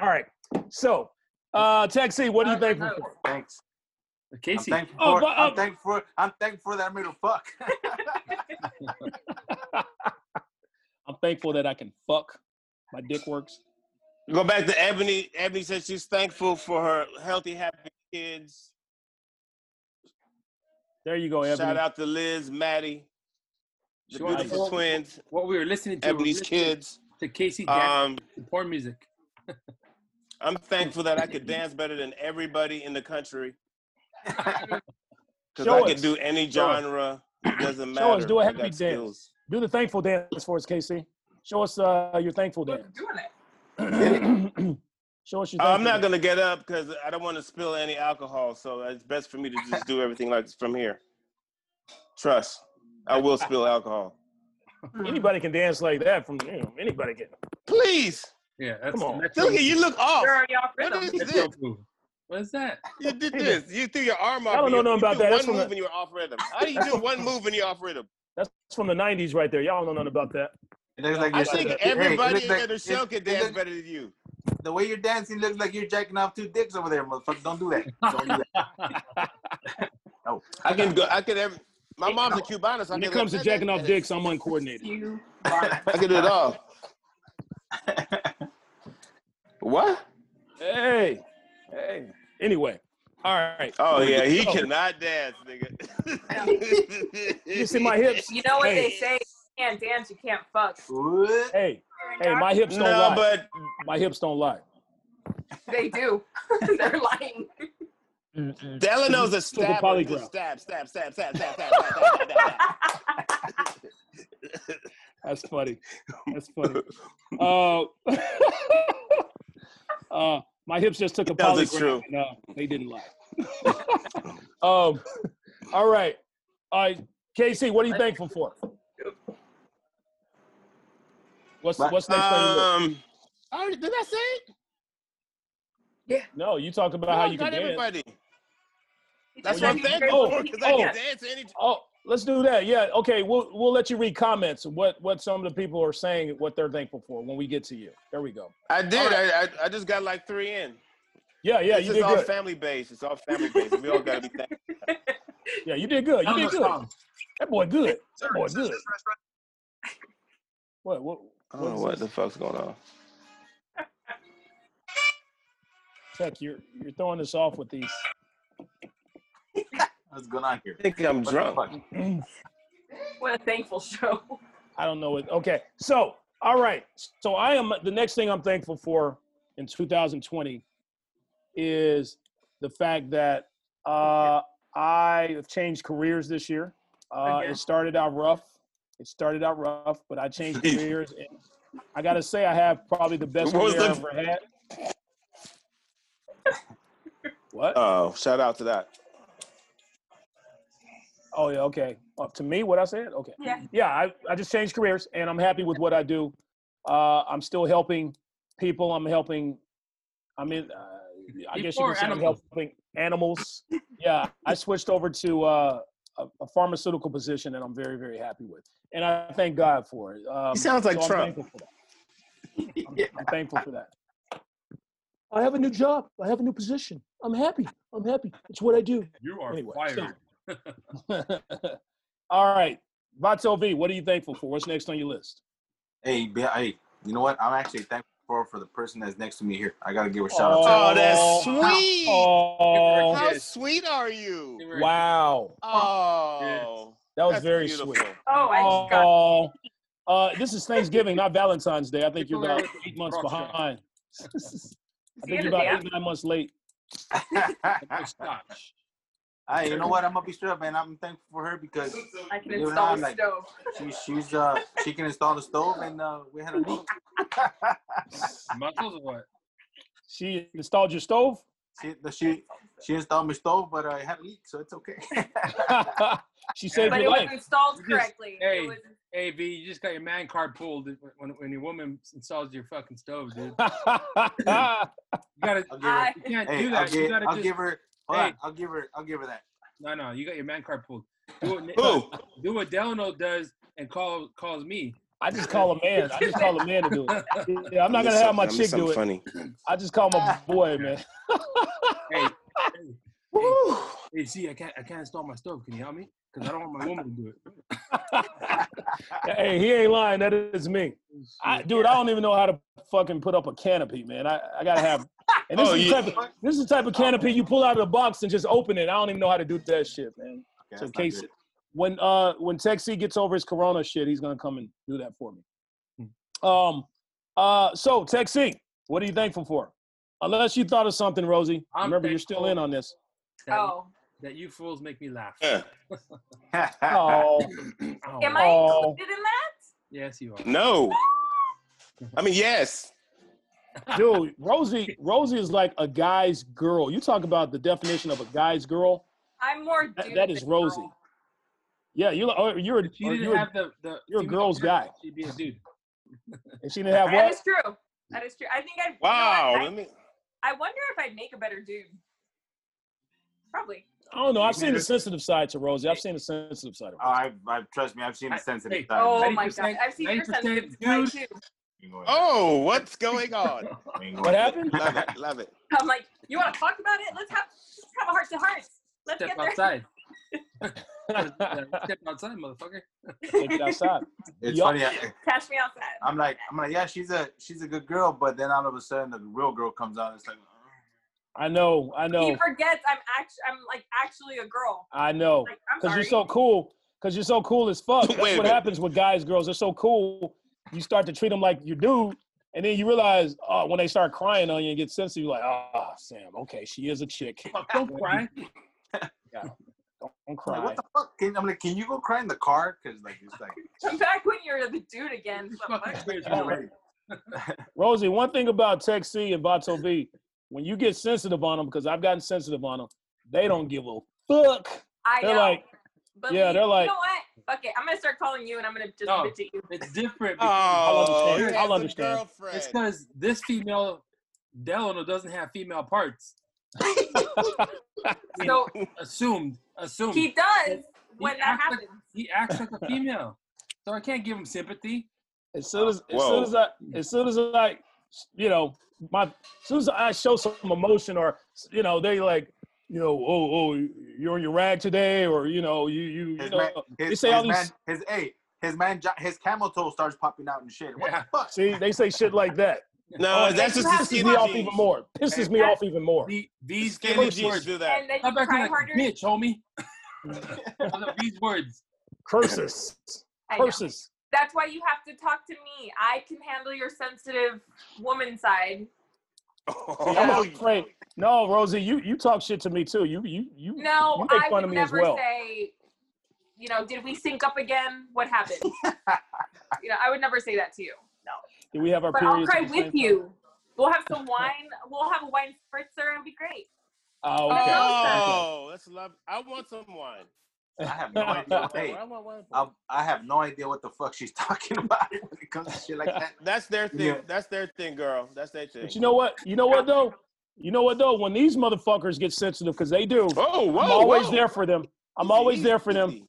All right. So, uh, Tech C, what are you thankful no. for? Thanks. I'm Casey, thankful Oh, for. but, I'm uh, thankful for. I'm thankful for that middle fuck. I'm thankful that I can fuck. My dick works. Go back to Ebony. Ebony said she's thankful for her healthy, happy kids. There you go, Ebony. Shout out to Liz, Maddie, the Sure. beautiful twins, what we were listening to, we Ebony's listening kids. to Casey dance Um, to porn music. I'm thankful that I could dance better than everybody in the country. Because Show I could do any genre. It doesn't matter. Show us. Do a I happy dance. skills. Do the thankful dance for us, Casey. Show us uh, your thankful dance. doing it? Show us your. Uh, I'm not gonna get up because I don't want to spill any alcohol. So it's best for me to just do everything like from here. Trust, I will spill alcohol. Anybody can dance like that. From you know, anybody can. Please, Yeah, that's Come on. the look at you. Look off. You're already off What rhythm. this? What is that? You did this. You threw your arm off. I don't know nothing about that. One That's from move the- and you're off rhythm. How do you do one move and you're off rhythm? That's from the '90s, right there. Y'all don't know nothing about that. Like I you're- think hey, everybody looks like- at the show can dance look- better than you. The way you're dancing looks like you're jacking off two dicks over there, motherfucker. Don't do that. Don't do that. No. I can go. I can. Every, my mom's a Cubana, so I When it comes to jacking off dicks, I'm uncoordinated. You I can do it all. what? Hey, hey. Anyway, all right. Oh yeah, he So, cannot dance, nigga. You see my hips? you know what Hey. they say? You can't dance, you can't fuck. What? Hey, hey, my hips don't No, lie. but My hips don't lie. They do. They're lying. Delano's a Took stab. Stab, stab, stab, stab, stab, stab, stab, stab, stab, stab. That's funny. That's funny. Uh, uh, my hips just took a Tells it's polygraph. true. And, uh, they didn't lie. um, all right. All right. Casey, what are you thankful for? What's what's next on your list? Um, I already, did I say it? No, you talk about how you can not dance. everybody. That's just what I'm said he's thankful for because can I oh. can dance. dance any. Oh, let's do that. Yeah. Okay. We'll we'll let you read comments. What what some of the people are saying, what they're thankful for when we get to you. There we go. I did. All I, I I just got like three in. Yeah. Yeah. this You is did all good. family based. It's all family based. We all got to be thankful. Yeah. You did good. You did good. That boy good. That boy good. What what? I don't know what the fuck's going on. Tech, you're you're throwing us off with these. What's going on here? I think I'm What drunk. What a thankful show. I don't know what. Okay, so all right. So I am the next thing I'm thankful for in 2020 is the fact that uh, I have changed careers this year. Uh, Okay. It started out rough. It started out rough, but I changed careers, and I got to say I have probably the best What was career the- I've ever had. What? Oh, shout out to that. Oh yeah, okay. Uh, to me, what I said? Okay. Yeah. Yeah, I, I just changed careers and I'm happy with what I do. Uh, I'm still helping people. I'm helping. I mean, uh, I guess you People or could say I'm animals? helping animals. Yeah, I switched over to uh, a, a pharmaceutical position that I'm very, very happy with, and I thank God for it. Um, He sounds like so I'm Trump. thankful for that. I'm, I'm thankful for that. I have a new job. I have a new position. I'm happy. I'm happy. It's what I do. You are Anyway, fired. All right. Vato V, what are you thankful for? What's next on your list? Hey, hey, you know what? I'm actually thankful for, for the person that's next to me here. I gotta give a shout out to. Oh, that's Oh. sweet. Oh, How sweet are you? wow. Oh, That was that's very beautiful. sweet. Oh, I just got Oh, uh, this is Thanksgiving, not Valentine's Day. I think you're about eight months behind. I think you're about eight, nine months late. Good scotch. Hey, you know what? I'm gonna be straight up, man. I'm thankful for her because I can You're install not a like- stove. she, she's uh she can install the stove and uh we had a leak Muscles or what? She installed your stove. She, the, she she installed my stove, but I had a leak, so it's okay. she saved But it your was life. installed You just- correctly. hey. It was, Hey V, you just got your man card pulled when when your woman installs your fucking stove, dude. You gotta, I'll give her. You can't Hey, do I'll, that. You gotta I'll just give her. Hold Hey. on, I'll give her. I'll give her that. no, no. You got your man card pulled. Do what, Who? do what Delano does and call calls me. I just call a man. I just call a man to do it. Yeah, I'm not gonna have my I mean chick do something it. Funny. I just call my boy, man. Hey, Woo. hey, see, I can't, I can't install my stove. Can you help me? Because I don't want my woman to do it. hey, he ain't lying. That is me. I, dude, I don't even know how to fucking put up a canopy, man. I, I gotta have. And this Oh, is the type of this is the type of canopy you pull out of the box and just open it. I don't even know how to do that shit, man. Okay, So case good. when uh when Tech C gets over his corona shit, he's gonna come and do that for me. Hmm. Um uh so Tech C, what are you thankful for? Unless you thought of something, Rosie. I'm Remember you're still in on this. Oh, that you fools make me laugh. Yeah. Oh, Oh, am I Oh. included in that? Yes, you are. No. I mean, yes. dude, Rosie, Rosie is like a guy's girl. You talk about the definition of a guy's girl. I'm more. That- that is Rosie. girl. Yeah, you oh, you're a, If she oh, didn't you're, have the, the you're a girl's parts, guy. She'd be a dude. and she didn't have That what? is true. That is true. I think I. Wow. You know what? Let me. I, I wonder if I'd make a better dude. Probably. I don't know. I've seen the sensitive side to Rosie. I've seen the sensitive side of Rosie. I, I trust me. I've seen the oh sensitive side. Oh my god! I've seen your sensitive side too. Oh, what's going on? What happened? love it. Love it. I'm like, you want to talk about it? Let's have let's have a heart to heart. Let's Step get there. outside. Step outside, motherfucker. Take it outside. It's Yup. funny. I, Catch me outside. I'm like, I'm like, yeah, she's a she's a good girl, but then all of a sudden the real girl comes out. And it's like, I know. I know. He forgets I'm actually I'm like actually a girl. I know. Like I'm Because sorry. you're so cool. Because you're so cool as fuck. That's Wait what minute. happens with guys, girls. They're so cool. You start to treat them like your dude. And then you realize oh, when they start crying on you and get sensitive, you're like, oh, Sam, okay, she is a chick. Fuck, Don't cry. Don't cry. like, what the fuck? Can, I'm like, can you go cry in the car? Because like it's like Come back when you're the dude again. Just But fucking what? crazy. you're ready. Rosie, one thing about Tech C and Vato V, when you get sensitive on them, because I've gotten sensitive on them, they don't give a fuck. I They're know. like, But yeah, they're like- you know what? Fuck it. I'm gonna start calling you, and I'm gonna just No. bitch at you. It's different. Oh, understand. he I'll has a understand. It's because this female Delano doesn't have female parts. So Assumed. Assumed. he does when He that acts like- He acts like a female. So I can't give him sympathy. as soon as, as Whoa. soon as I, as soon as I, you know, my, as soon as I show some emotion or, you know, they like, you know, oh, oh, you're on your rag today, or you know, you, you, you His know, man, they his, say all his man, these. his hey, his man, his camel toe starts popping out and shit. What Yeah. the fuck? See, they say shit like that. no, Oh, that's just have the to Pisses me off even more. Pisses me That- off even more. The, these Skinny these jeans words. do that. And then Stop you acting cry like harder. bitch, mm. homie. these words. Curses, curses. That's why you have to talk to me. I can handle your sensitive woman side. See, I'm afraid. No, Rosie, you you talk shit to me too. You you you. No, you make I fun would of me as never well. say, you know, did we sync up again? What happened? you know, I would never say that to you. No. Do we have our But I'll cry at the same with time? you. We'll have some wine. We'll have a wine spritzer. It'll be great. Oh, okay. Oh, that's love. I want some wine. I have no idea. Hey, I want. I, I have no idea what the fuck she's talking about when it comes to shit like that. That's their thing. Yeah. That's their thing, girl. That's their thing. But you know what? You know what though? You know what though? When these motherfuckers get sensitive, because they do, Oh, whoa, I'm always whoa. there for them. I'm Easy, always there for them.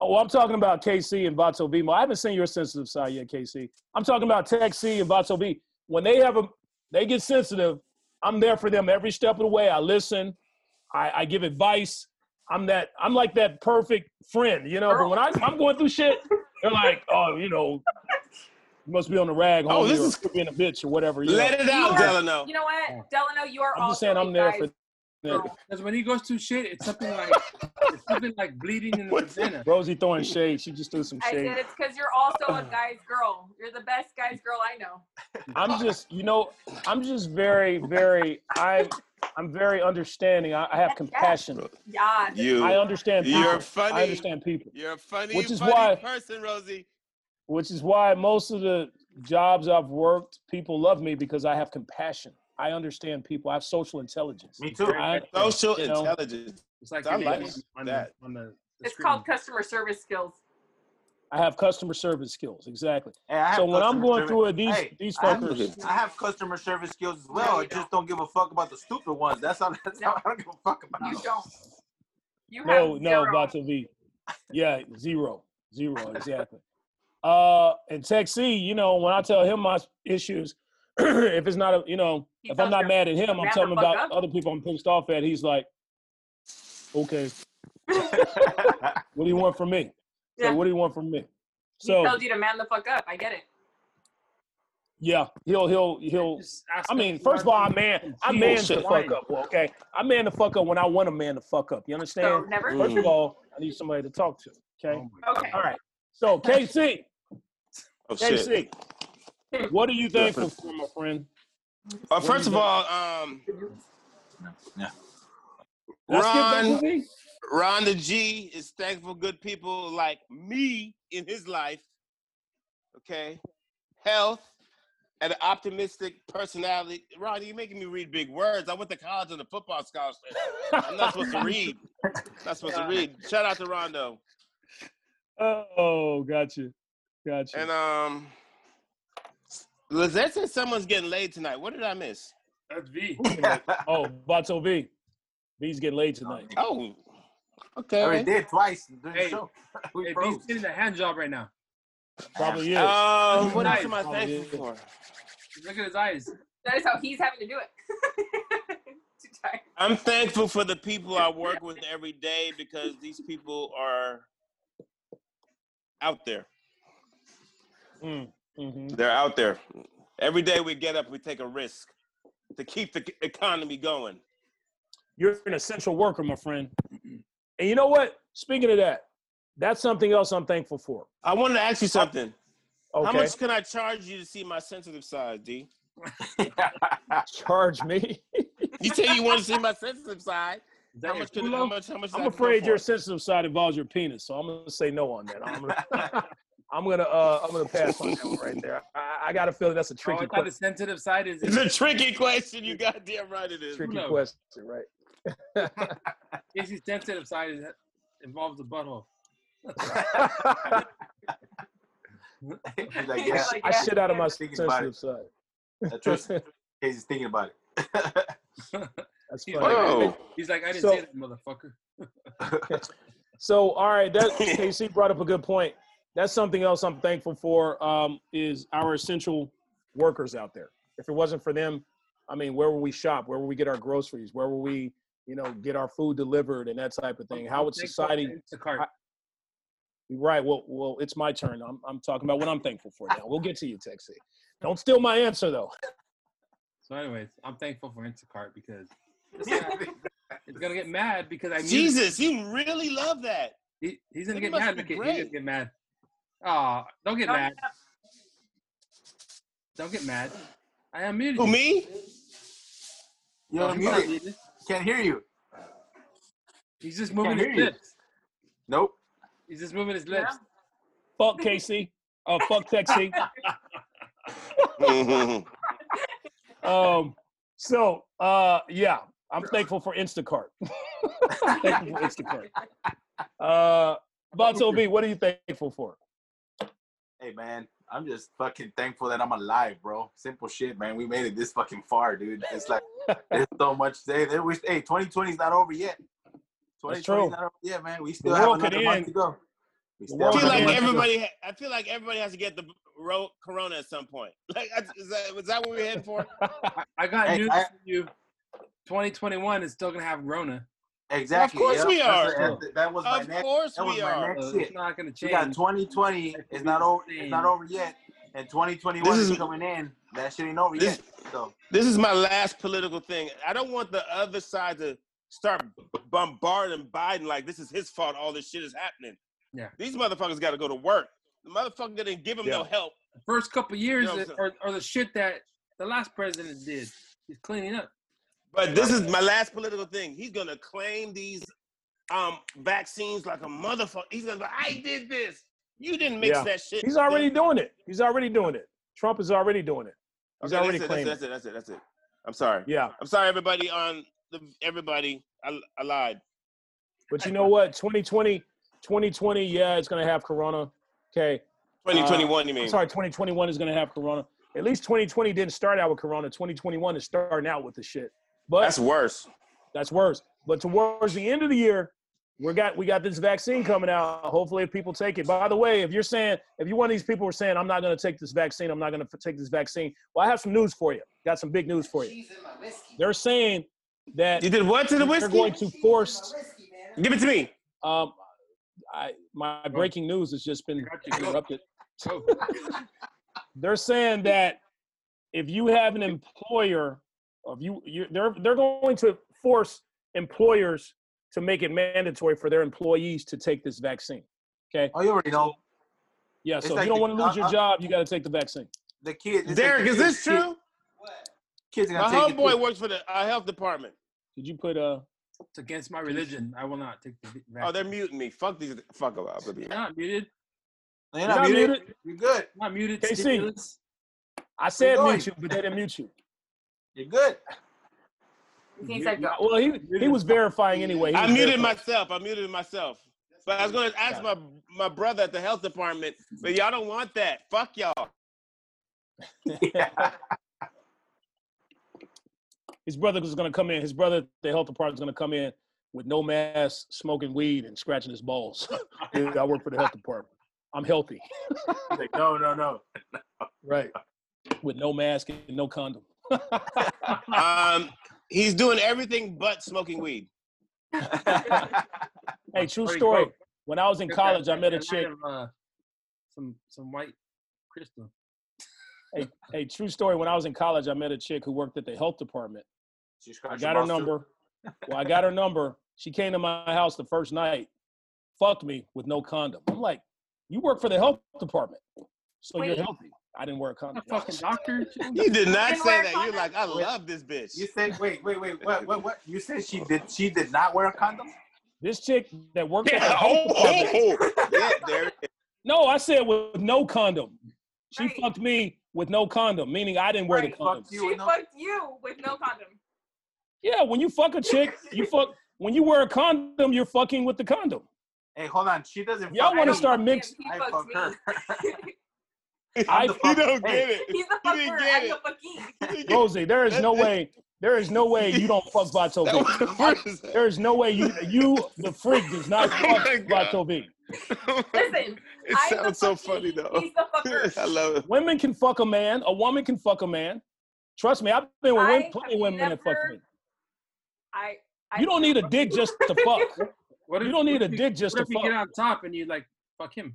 Oh, I'm talking about KC and Vato Vimo. I haven't seen your sensitive side yet, KC. I'm talking about Tech C and Vato V. When they have a, they get sensitive. I'm there for them every step of the way. I listen. I, I give advice. I'm that. I'm like that perfect friend, you know. But when I, I'm going through shit, they're like, oh, you know, you must be on the rag, Oh, homie, this or is- being a bitch or whatever. You Let know? it out, You are- Delano. You know what, Delano? You are I'm also just saying, I'm there for. Them. girl. Because when he goes through shit, it's something like it's something like bleeding in the What's that? vagina. Rosie throwing shade. She just threw some I shade. said it's because you're also a guy's girl. You're the best guy's girl I know. I'm just, you know, I'm just very, very, I'm, I'm very understanding. I, I have compassion. Yeah. You, I understand people. you're funny. I understand people, You're a funny, Which is funny why- person, Rosie. which is why most of the jobs I've worked, people love me because I have compassion. I understand people. I have social intelligence. Me too. I, Social You know, intelligence. It's like I your like on, that. The, on the, the It's screen. called customer service skills. I have customer service skills. Exactly. Hey, So when I'm going service- through it, these Hey, these I have- fuckers. I have customer service skills as well. you I just don't. don't give a fuck about the stupid ones. That's all. That's No. all I don't give a fuck about. You don't. You have No, no, zero. Vato V. Yeah, zero, zero, exactly. Uh, and Tech C, you know, when I tell him my issues, if it's not a, you know, He if I'm not mad at him, I'm "Man, telling him about up." other people I'm pissed off at. He's like, okay, what do you want from me? So Yeah. what do you want from me? So He So tells you to man the fuck up. I get it. yeah, he'll he'll he'll. I mean, first of all, I want man, I some man the fuck wine. up. Okay, I man the fuck up when I want a man to fuck up. You So understand? never. First of all, I need somebody to talk to. Okay. Oh Okay. All right. So KC, Oh shit. KC, what are you thankful for, my friend? Uh, first of all, um, Let's get back Ron, to. Ron the G is thankful good people like me in his life. Okay, health and an optimistic personality. Ron, you're making me read big words. I went to college on a football scholarship. I'm not supposed to read. Not supposed to read. Shout out to Rondo. Oh, gotcha, gotcha. And um, Lizette said someone's getting laid tonight. What did I miss? That's V. oh, Vato V, V's getting laid tonight. Oh, I okay. already did twice during Hey, the show. we Hey. V's getting a hand job right now. Probably is. Um, what else am I thankful is. for? Look at his eyes. That is how he's having to do it. Too tired. I'm thankful for the people I work with every day because these people are out there. Mm, mhm. They're out there. Every day we get up, we take a risk to keep the economy going. You're an essential worker, my friend. And you know what? Speaking of that, that's something else I'm thankful for. I wanted to ask you something. Okay, How much can I charge you to see my sensitive side, D? charge me. You say you want to see my sensitive side. How much? Can, how much? How much? I'm I have to go afraid your sensitive side involves your penis, so I'm gonna say no on that. I'm gonna, I'm gonna, uh, I'm gonna pass on that one right there. I, I got a feeling that's a Oh, I tricky, thought the que- sensitive side is. It's a tricky question. You goddamn right it is. tricky knows? question, right? Casey's sensitive side is, involves the butthole. He's like, yeah, Like, I shit out of my Thinking about sensitive side. I trust Casey's thinking about it. That's He's funny. like, I Whoa. he's like, I didn't So- say that, motherfucker. So, all right, that KC brought up a good point. That's something else I'm thankful for. Um, is our essential workers out there. If it wasn't for them, I mean, where would we shop? Where would we get our groceries? Where would we, you know, get our food delivered and that type of thing? How would society? I- Right. Well, well, it's my turn. I'm, I'm talking about what I'm thankful for now. We'll get to you, Tech C. Don't steal my answer though. So, anyways, I'm thankful for Instacart because it's gonna get mad because I muted- Jesus, you really love that. He, he's gonna It get mad. be Because, he's great. gonna get mad. Oh, don't get No, mad. Don't get mad. I am muted. Who me? You're Oh, he's not muted. muted. Can't hear you. He's just moving his lips. Nope. He's just moving his Yeah. lips. Fuck Casey. Oh, fuck Tech C. Mhm. Um. So, uh, yeah, I'm thankful for Instacart. thankful for Instacart. Uh, Vato V, what are you thankful for? Hey man, I'm just fucking thankful that I'm alive, bro. Simple shit, man. We made it this fucking far, dude. It's like there's so much to say. There was hey, 2020 is not over yet. 2020 true. is not over yet, man. We still The have world could another month end. to go. We still I feel like end. month to go. everybody. ha- I feel like everybody has to get the ro- corona at some point. Like, is that was that what we we're heading for? I, I got Hey, news I- for you. 2021 is still gonna have Rona. Exactly. Of course yep. we are. what- that- that was my Of next. course that was we my are. next oh, So it's not gonna We got change. 2020 is not over. It's not over yet, and 2021 This is, is- coming in. That shit ain't over This- yet. So This is my last political thing. I don't want the other side to start bombarding Biden like this is his fault. All this shit is happening. Yeah. These motherfuckers got to go to work. The motherfucker didn't give him no help. The first couple years You know are, are the shit that the last president did. He's cleaning up. But this is my last political thing. He's gonna claim these um vaccines like a motherfucker. He's gonna go, I did this. You didn't mix Yeah. that shit. He's already doing it. He's already doing it. Trump is already doing it. He's Okay, already that's claiming. that's it. That's it. That's it. That's it. I'm sorry. Yeah, I'm sorry, everybody. On the everybody, I, I lied. but you know what? 2020, 2020, yeah, it's gonna have Corona. Okay, 2021, you I'm mean? sorry, 2021 is gonna have Corona. At least 2020 didn't start out with Corona. 2021 is starting out with the shit. But That's worse. That's worse. But towards the end of the year, we got we got this vaccine coming out. Hopefully, if people take it. By the way, if you're saying if you're one of these people who are saying I'm not going to take this vaccine, I'm not going to take this vaccine. Well, I have some news for you. Got some big news for you. They're saying that You did what to the whiskey? they're going to force. Whiskey, Give it to me. Um, I my breaking news has just been got you. Go. interrupted. They're saying that if you have an employer, of you, you they're they're going to force employers to make it mandatory for their employees to take this vaccine. Okay. Oh, you already know Yeah. It's So if like you don't the- want to lose uh, your uh, job, you got to take the vaccine. the kid. it's like Derek, the is kid- this kid- true? Kids My gonna take it. homeboy works for the uh, health department. Did you put uh? It's against my religion. I will not take the vaccine. Oh, they're muting me. Fuck these. Fuck them. I'll be- You're not muted. No, You're You're not not muted. muted. You're good. Not muted. KC. stimulus. I said going. mute you, but they didn't mute you. You're good. He said go. Well, he he was verifying anyway. He I muted verifying. myself. I muted myself. But I was going to ask my my brother at the health department, but y'all don't want that. Fuck y'all. His brother was going to come in. His brother, the health department, is going to come in with no mask, smoking weed, and scratching his balls. Yeah, I work for the health department. I'm healthy. He's like, no, no, no. Right. With no mask and no condom. Um, he's doing everything but smoking weed. hey, true story. go? When I was in college, I met a chick. night of, uh, some some white crystal. Hey, hey, true story. When I was in college, I met a chick who worked at the health department. She I got her number. Well, I got her number. She came to my house the first night, fucked me with no condom. I'm like, you work for the health department, so you're healthy. I didn't wear a condom. A fucking doctor. You did not Didn't say that. You're like, I love this bitch. You said, wait, wait, wait, what, what, what? You said she did, she did not wear a condom? This chick that worked at the Yeah, health oh, department. oh, oh. yeah, there. No, I said with no condom. She Right. fucked me with no condom, meaning I didn't wear the condom. Fuck She no- fucked you with no condom. Yeah, when you fuck a chick, you fuck. When you wear a condom, you're fucking with the condom. Hey, hold on. She doesn't. Y'all wanna start Fuck mix- him, He I fucks fuck her. I- I'm You fuck- don't hey, get it. He's the You fucker. didn't get I'm it. the fucking. You didn't get Rosie, there is no way. There is no way you don't fuck Vato That was the first- There is no way you you the freak does not Oh fuck my God. Vato V. Listen, It I'm the sounds so funny though. He's the fucker. I love it. Women can fuck a man. A woman can fuck a man. Trust me, I've been with women, plenty of have women that fuck me. I, I. You don't need a dick just to fuck. What if, You don't need what a dick just what to if you get on top and you like fuck him?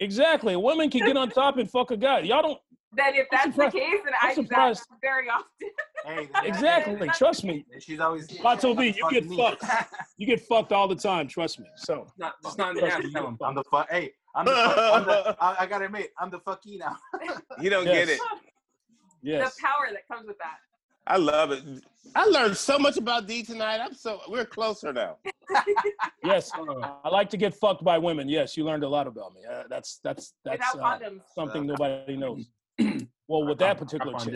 Exactly. A woman can get on top and fuck a guy. Y'all don't. Then if that's the case, then I'm I do that surprised. very often. Hey, Exactly. Trust me. She's always. Vato V, you get me. fucked. You get fucked all the time. Trust me. So Not just not in the ass. I'm the fuck. Hey, I'm the. I'm the I, I gotta admit, I'm the fucky now. You don't Yes. get it. yes. The power that comes with that. I love it. I learned so much about D tonight. I'm so we're closer now. Yes. Oh, I like to get fucked by women. Yes, you learned a lot about me. Uh, that's that's that's uh, something nobody knows. Well, with that particular chick,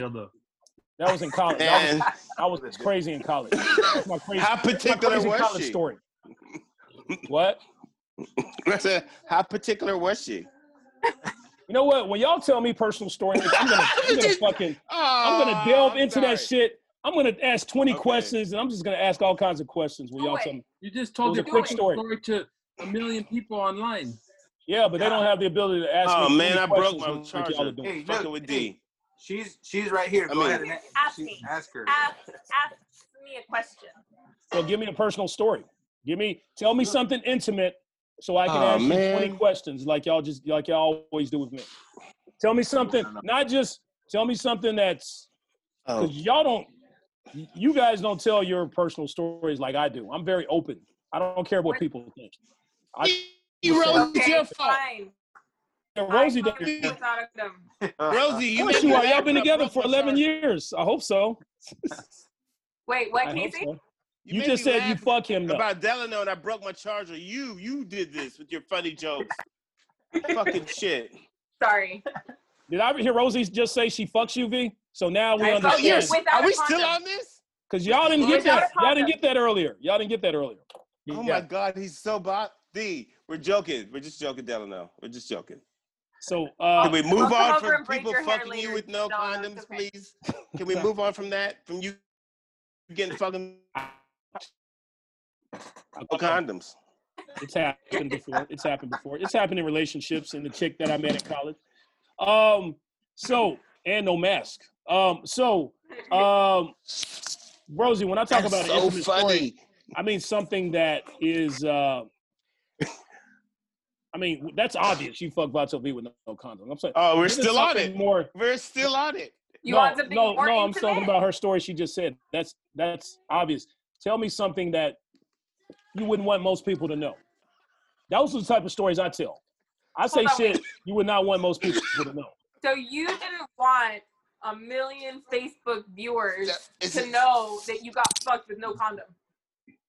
that was in college. That And was, I was crazy in college. That's my crazy, how that's my particular crazy was college she? story. What? I said, how particular was she? You know what? When y'all tell me personal stories, I'm gonna, I'm gonna fucking, I'm gonna Oh, delve I'm into that shit. I'm gonna ask 20 Okay. questions, and I'm just gonna ask all kinds of questions when Do y'all it. tell me. You just told your a quick fucking story. to a million people online. Yeah, but they don't have the ability to ask Oh me. man, I broke my like y'all are charger. doing. Hey, Fucking look, with hey, D. she's she's right here. I Go mean- ahead and Ask she- me. ask her. Ask, ask me a question. So give me a personal story. Give me, tell me something intimate, so I can Aw, ask you 20 questions like y'all just like y'all always do with me. Tell me something, No, no, no. not just tell me something that's Oh, because y'all don't, you guys don't tell your personal stories like I do. I'm very open. I don't care what people think. I, you Rosie, it's Okay, your fault. Rosie, I does. promise you without a condom. Rosie, you Of you are. Y'all been together for 11 years. I hope so. Wait, what, Casey? so. You You just said you fuck him though. about Delano and I broke my charger. You, you did this with your funny jokes. Fucking shit. Sorry. Did I hear Rosie just say she fucks you, V? So now we I fuck Oh understand. yes. without Are we still on this? Because y'all didn't get that. Y'all didn't get that earlier. Y'all didn't get that earlier. Oh Yeah. my God, he's so bot. D, we're joking. We're just joking, Delano. We're just joking. So uh, Can we I'll move on from people your hair fucking you with no Delano, it's condoms, okay. please? Can we move on from that? From you getting fucking no condoms? It's happened before. It's happened before. It's happened in relationships and the chick that I met in college. Um, so and no mask. Um, so um, Rosie, when I talk That's about an so intimate story, funny. I mean something that is. Uh, I mean that's obvious. You fuck Vato V with no, no condom. I'm saying. Oh, we're still on it. More. We're still on it. You no, want something no, more no. I'm intimate? talking about her story. She just said that's that's obvious. Tell me something that you wouldn't want most people to know. Those are the type of stories I tell. I say on, shit wait. you would not want most people to know. So you didn't want a million Facebook viewers That- is to it- know that you got fucked with no condom.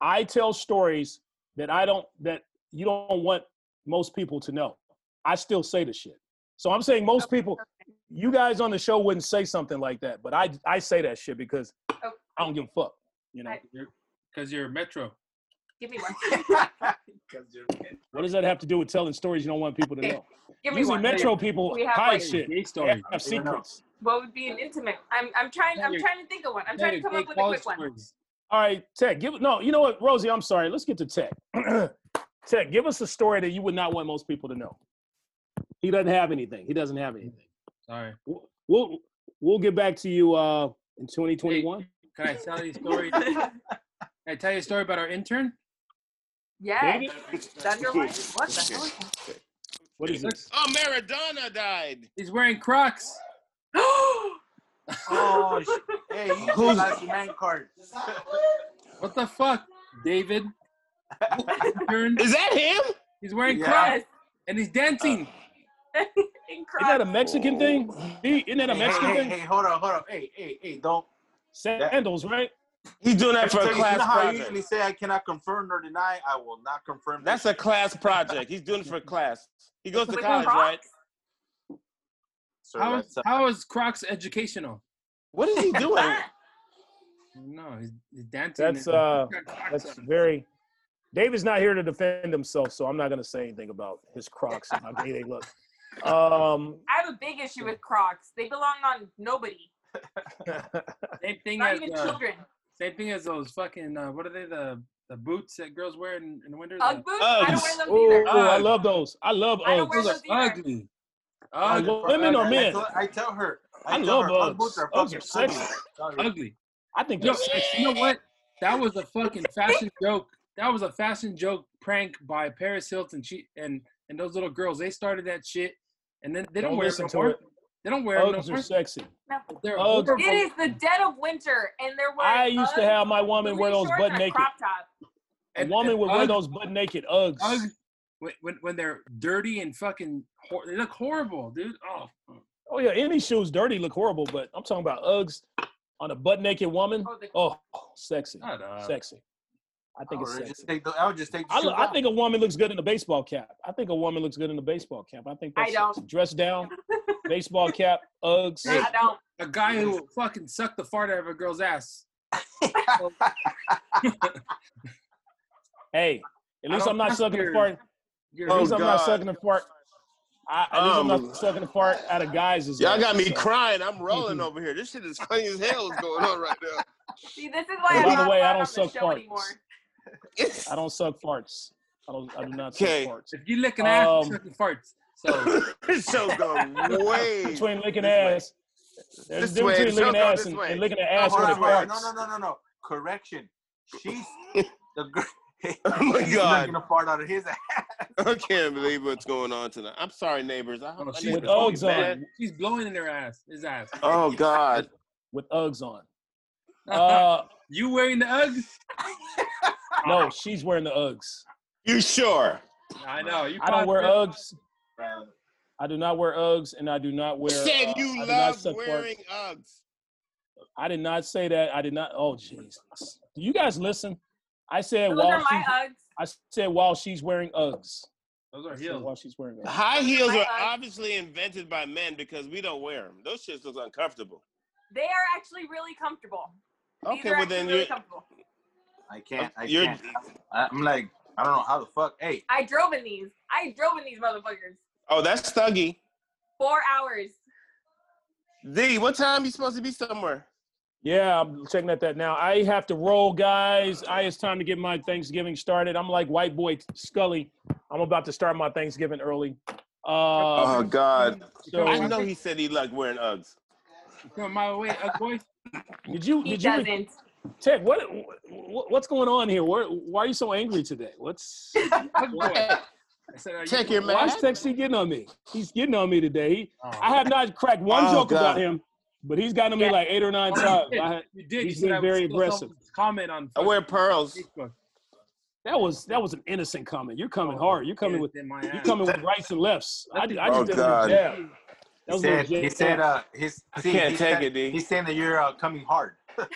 I tell stories that I don't that you don't want most people to know. I still say the shit. So I'm saying most people, you guys on the show wouldn't say something like that, but I I say that shit because Oh. I don't give a fuck. You know, I- Because you're Metro. Give me one. what does that have to do with telling stories you don't want people to know? Give me Usually one. Metro people We have, hide like, shit. Gay They have secrets. What would be an intimate? I'm I'm trying I'm trying to think of one. I'm trying to come up with a quick one. All right, Tech. Give no. You know what, Rosie? I'm sorry. Let's get to Tech. Tech, give us a story that you would not want most people to know. He doesn't have anything. He doesn't have anything. Sorry. We'll we'll, we'll get back to you uh, in 2021. Can I tell you a story? Can I tell you a story about our intern? Yeah. David? Thunder Lion? What the hell is that? What is this? Oh, Maradona died. He's wearing Crocs. Oh, sh- hey, you Who's- got your man card. What the fuck, David? Is that him? He's wearing Yeah. Crocs and he's dancing. Uh. In Is that a Mexican thing? He- Isn't that a Hey, Mexican hey, hey, thing? hey, hold on, hold on. Hey, hey, hey, don't. Sandals, right? He's doing that for So a you class know how I usually say I cannot confirm nor deny? I will not confirm. That's this a class project. He's doing it for a class. He goes to college, Crocs? right? Sir, How is, that's, uh, how is Crocs educational? What is he doing? No, he's, he's dancing. That's and- uh, he's got Crocs that's on. very. David's not here to defend himself, so I'm not gonna say anything about his Crocs and how gay they look. Um, I have a big issue with Crocs. They belong on nobody, Same thing not as even uh, children. Same thing as those fucking uh, what are they the the boots that girls wear in, in the winter? Ugg The- boots? I don't wear those oh, either. I love those. I love I don't wear Those those are ugly. Are Ugly. women or I, men? tell, I tell her. I tell love her, Uggs. Ugg boots are Uggs are sexy. ugly. Ugly. I think You they're know, sexy. you know what? That was a fucking fashion joke. That was a fashion joke prank by Paris Hilton. She and and those little girls. They started that shit, and then they don't, Don't wear listen it to no more. it. They don't wear them no UGGs are sexy. They're Uggs- horrible. It is the dead of winter, and they're wearing. I used to have my woman wear those butt naked. crop top. A And- woman and would wear those butt naked Uggs. Uggs when, when when they're dirty and fucking hor- they look horrible, dude. Oh, Oh yeah, any shoes dirty look horrible, but I'm talking about Uggs on a butt naked woman. Oh, the- Oh, sexy, shut up. sexy. I think I it's sexy. take the, I would just take the I, shoes lo- I think a woman looks good in a baseball cap. I think a woman looks good in a baseball cap. I think I that's don't. sexy. dressed down, baseball cap, Uggs. Hey. I don't. A guy who will fucking suck the fart out of a girl's ass. Hey, at least I'm not trust sucking the fart. You're At Oh, least I'm not sucking the fart. I, at least I'm Um, not sucking the fart out of guys. As Y'all well, got me so. crying. I'm rolling over here. This shit is funny as hell. What's going on right now? See, this is why And I'm by the not way, I don't on the suck show farts. anymore. I don't suck farts. I don't. I do not Okay. suck farts. if you lick an ass, Um, you're sucking farts. So this show's going way. Between licking This way. ass, there's This a difference way, between licking ass this and, way. and licking an No, ass hold with on, a hold no, no, no, no, no. Correction. She's the girl. Oh my God. knocking a fart out of his ass. I can't believe what's going on tonight. I'm sorry, neighbors. I hope Oh, she's With to call you Uggs on. she's blowing in her ass. His ass. Oh God. with Uggs on. Uh, you wearing the Uggs? no, she's wearing the Uggs. You sure? I know. You I don't wear probably- Uggs. I do not wear Uggs, and I do not You wear. said uh, you I love wearing farts. Uggs. I did not say that. I did not. Oh Jesus! Do you guys listen? I said Those while are my she's, Uggs. I said while she's wearing Uggs. Those are heels. While she's wearing that. High heels are Uggs. obviously invented by men because we don't wear them. Those shits look uncomfortable. They are actually really comfortable. Okay, are well then you're comfortable. I can't. I You're- can't. I'm like, I don't know how the fuck. Hey, I drove in these. I drove in these motherfuckers. Oh that's thuggy. Four hours. D, what time you supposed to be somewhere? Yeah, I'm checking at that now. I have to roll, guys. I it's time to get my Thanksgiving started. I'm like white boy Scully. I'm about to start my Thanksgiving early. Uh, oh God. so I know he said he liked wearing Uggs. You coming my way, Ugg boy? did you He did you doesn't. Tech? What, what what's going on here? Where, why are you so angry today? What's Ugg boy. I said, are you Check your why is man. Tech C getting on me? He's getting on me today. He, Oh. I have not cracked one Oh, joke about him, but he's gotten on me Yeah. like eight or nine Oh, times. you did. I had- You did. he's you been very aggressive. Comment on. I wear pearls. Facebook. that was that was an innocent comment. You're coming hard. You're coming with in my you're coming with rights and lefts. I, I just Oh, did a God. little. That he was a said, he said, uh, his. I see, can't take said- it, D. He's saying that you're uh, coming hard.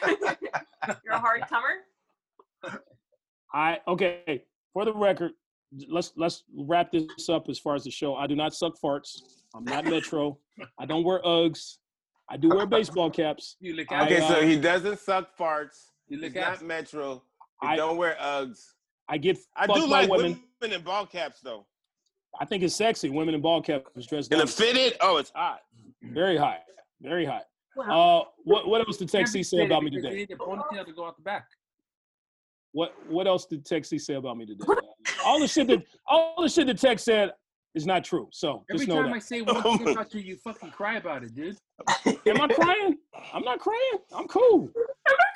You're a hard comer. I okay. For the record, let's let's wrap this up as far as the show. I do not suck farts. I'm not Metro. I don't wear Uggs. I do wear baseball caps. You lick I, ass. Okay, uh, so he doesn't suck farts. You He's lick not Metro. He I- don't wear Uggs. I get I do like women. women in ball caps though. I think it's sexy. Women in ball caps dressed In down. a fitted, oh, it's hot. Very hot. Very hot. Wow. Uh, what what else did Can't Tech C say about me today? You need a ponytail to go out the back. What what else did Tech C say about me today? All the shit that all the shit that Tex said is not true. So Every just know time I that. say one thing about you, you fucking cry about it, dude. Am I crying? I'm not crying. I'm cool.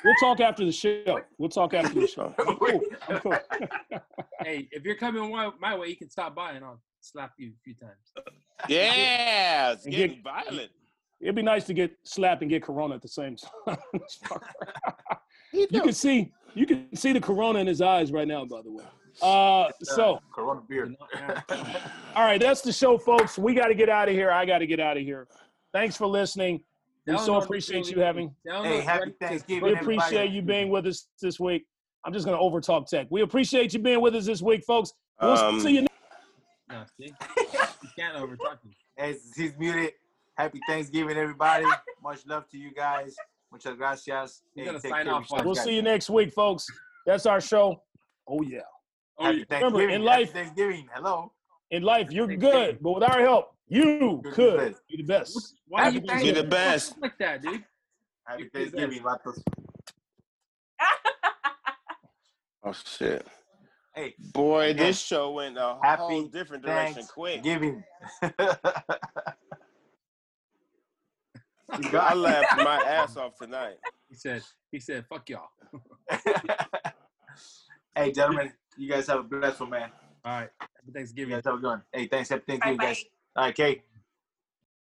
We'll talk after the show. We'll talk after the show. I'm cool. I'm cool. Hey, if you're coming my, my way, you can stop by and I'll slap you a few times. Yeah, it's getting get- violent. It'd be nice to get slapped and get corona at the same time. You can see you can see the corona in his eyes right now, by the way. Uh, so Corona beer. all right, that's the show, folks. We got to get out of here. I got to get out of here. Thanks for listening. We so appreciate you having. download Hey, happy Reddit to- Thanksgiving, We everybody. appreciate you being with us this week. I'm just gonna overtalk tech. We appreciate you being with us this week, folks. We'll Um, see you. Next- No, see? You can't overtalk me. Hey, he's muted. Happy Thanksgiving, everybody. Much love to you guys. Muchas gracias. We're Hey, gonna take sign care of off yourselves, we'll see you next week, folks. That's our show. Oh yeah. Oh, Happy yeah. Remember, Thanksgiving. in Happy life- Thanksgiving. Hello. In life, you're good, but with our help, you You're could be the best. Why Happy you Thanksgiving. You're the best. like that, dude? Happy You're the. Thanksgiving, vatos. Oh shit. Hey, Boy, Again, this show went a happy whole different direction quick. Thanksgiving. you I laughed my ass off tonight. He said, he said, fuck y'all. hey, gentlemen, you guys have a blessed one, man. All right. Happy Thanksgiving. You guys have a good one. Hey, thanks. Happy Bye Thanksgiving, bye. guys. All right, Kay.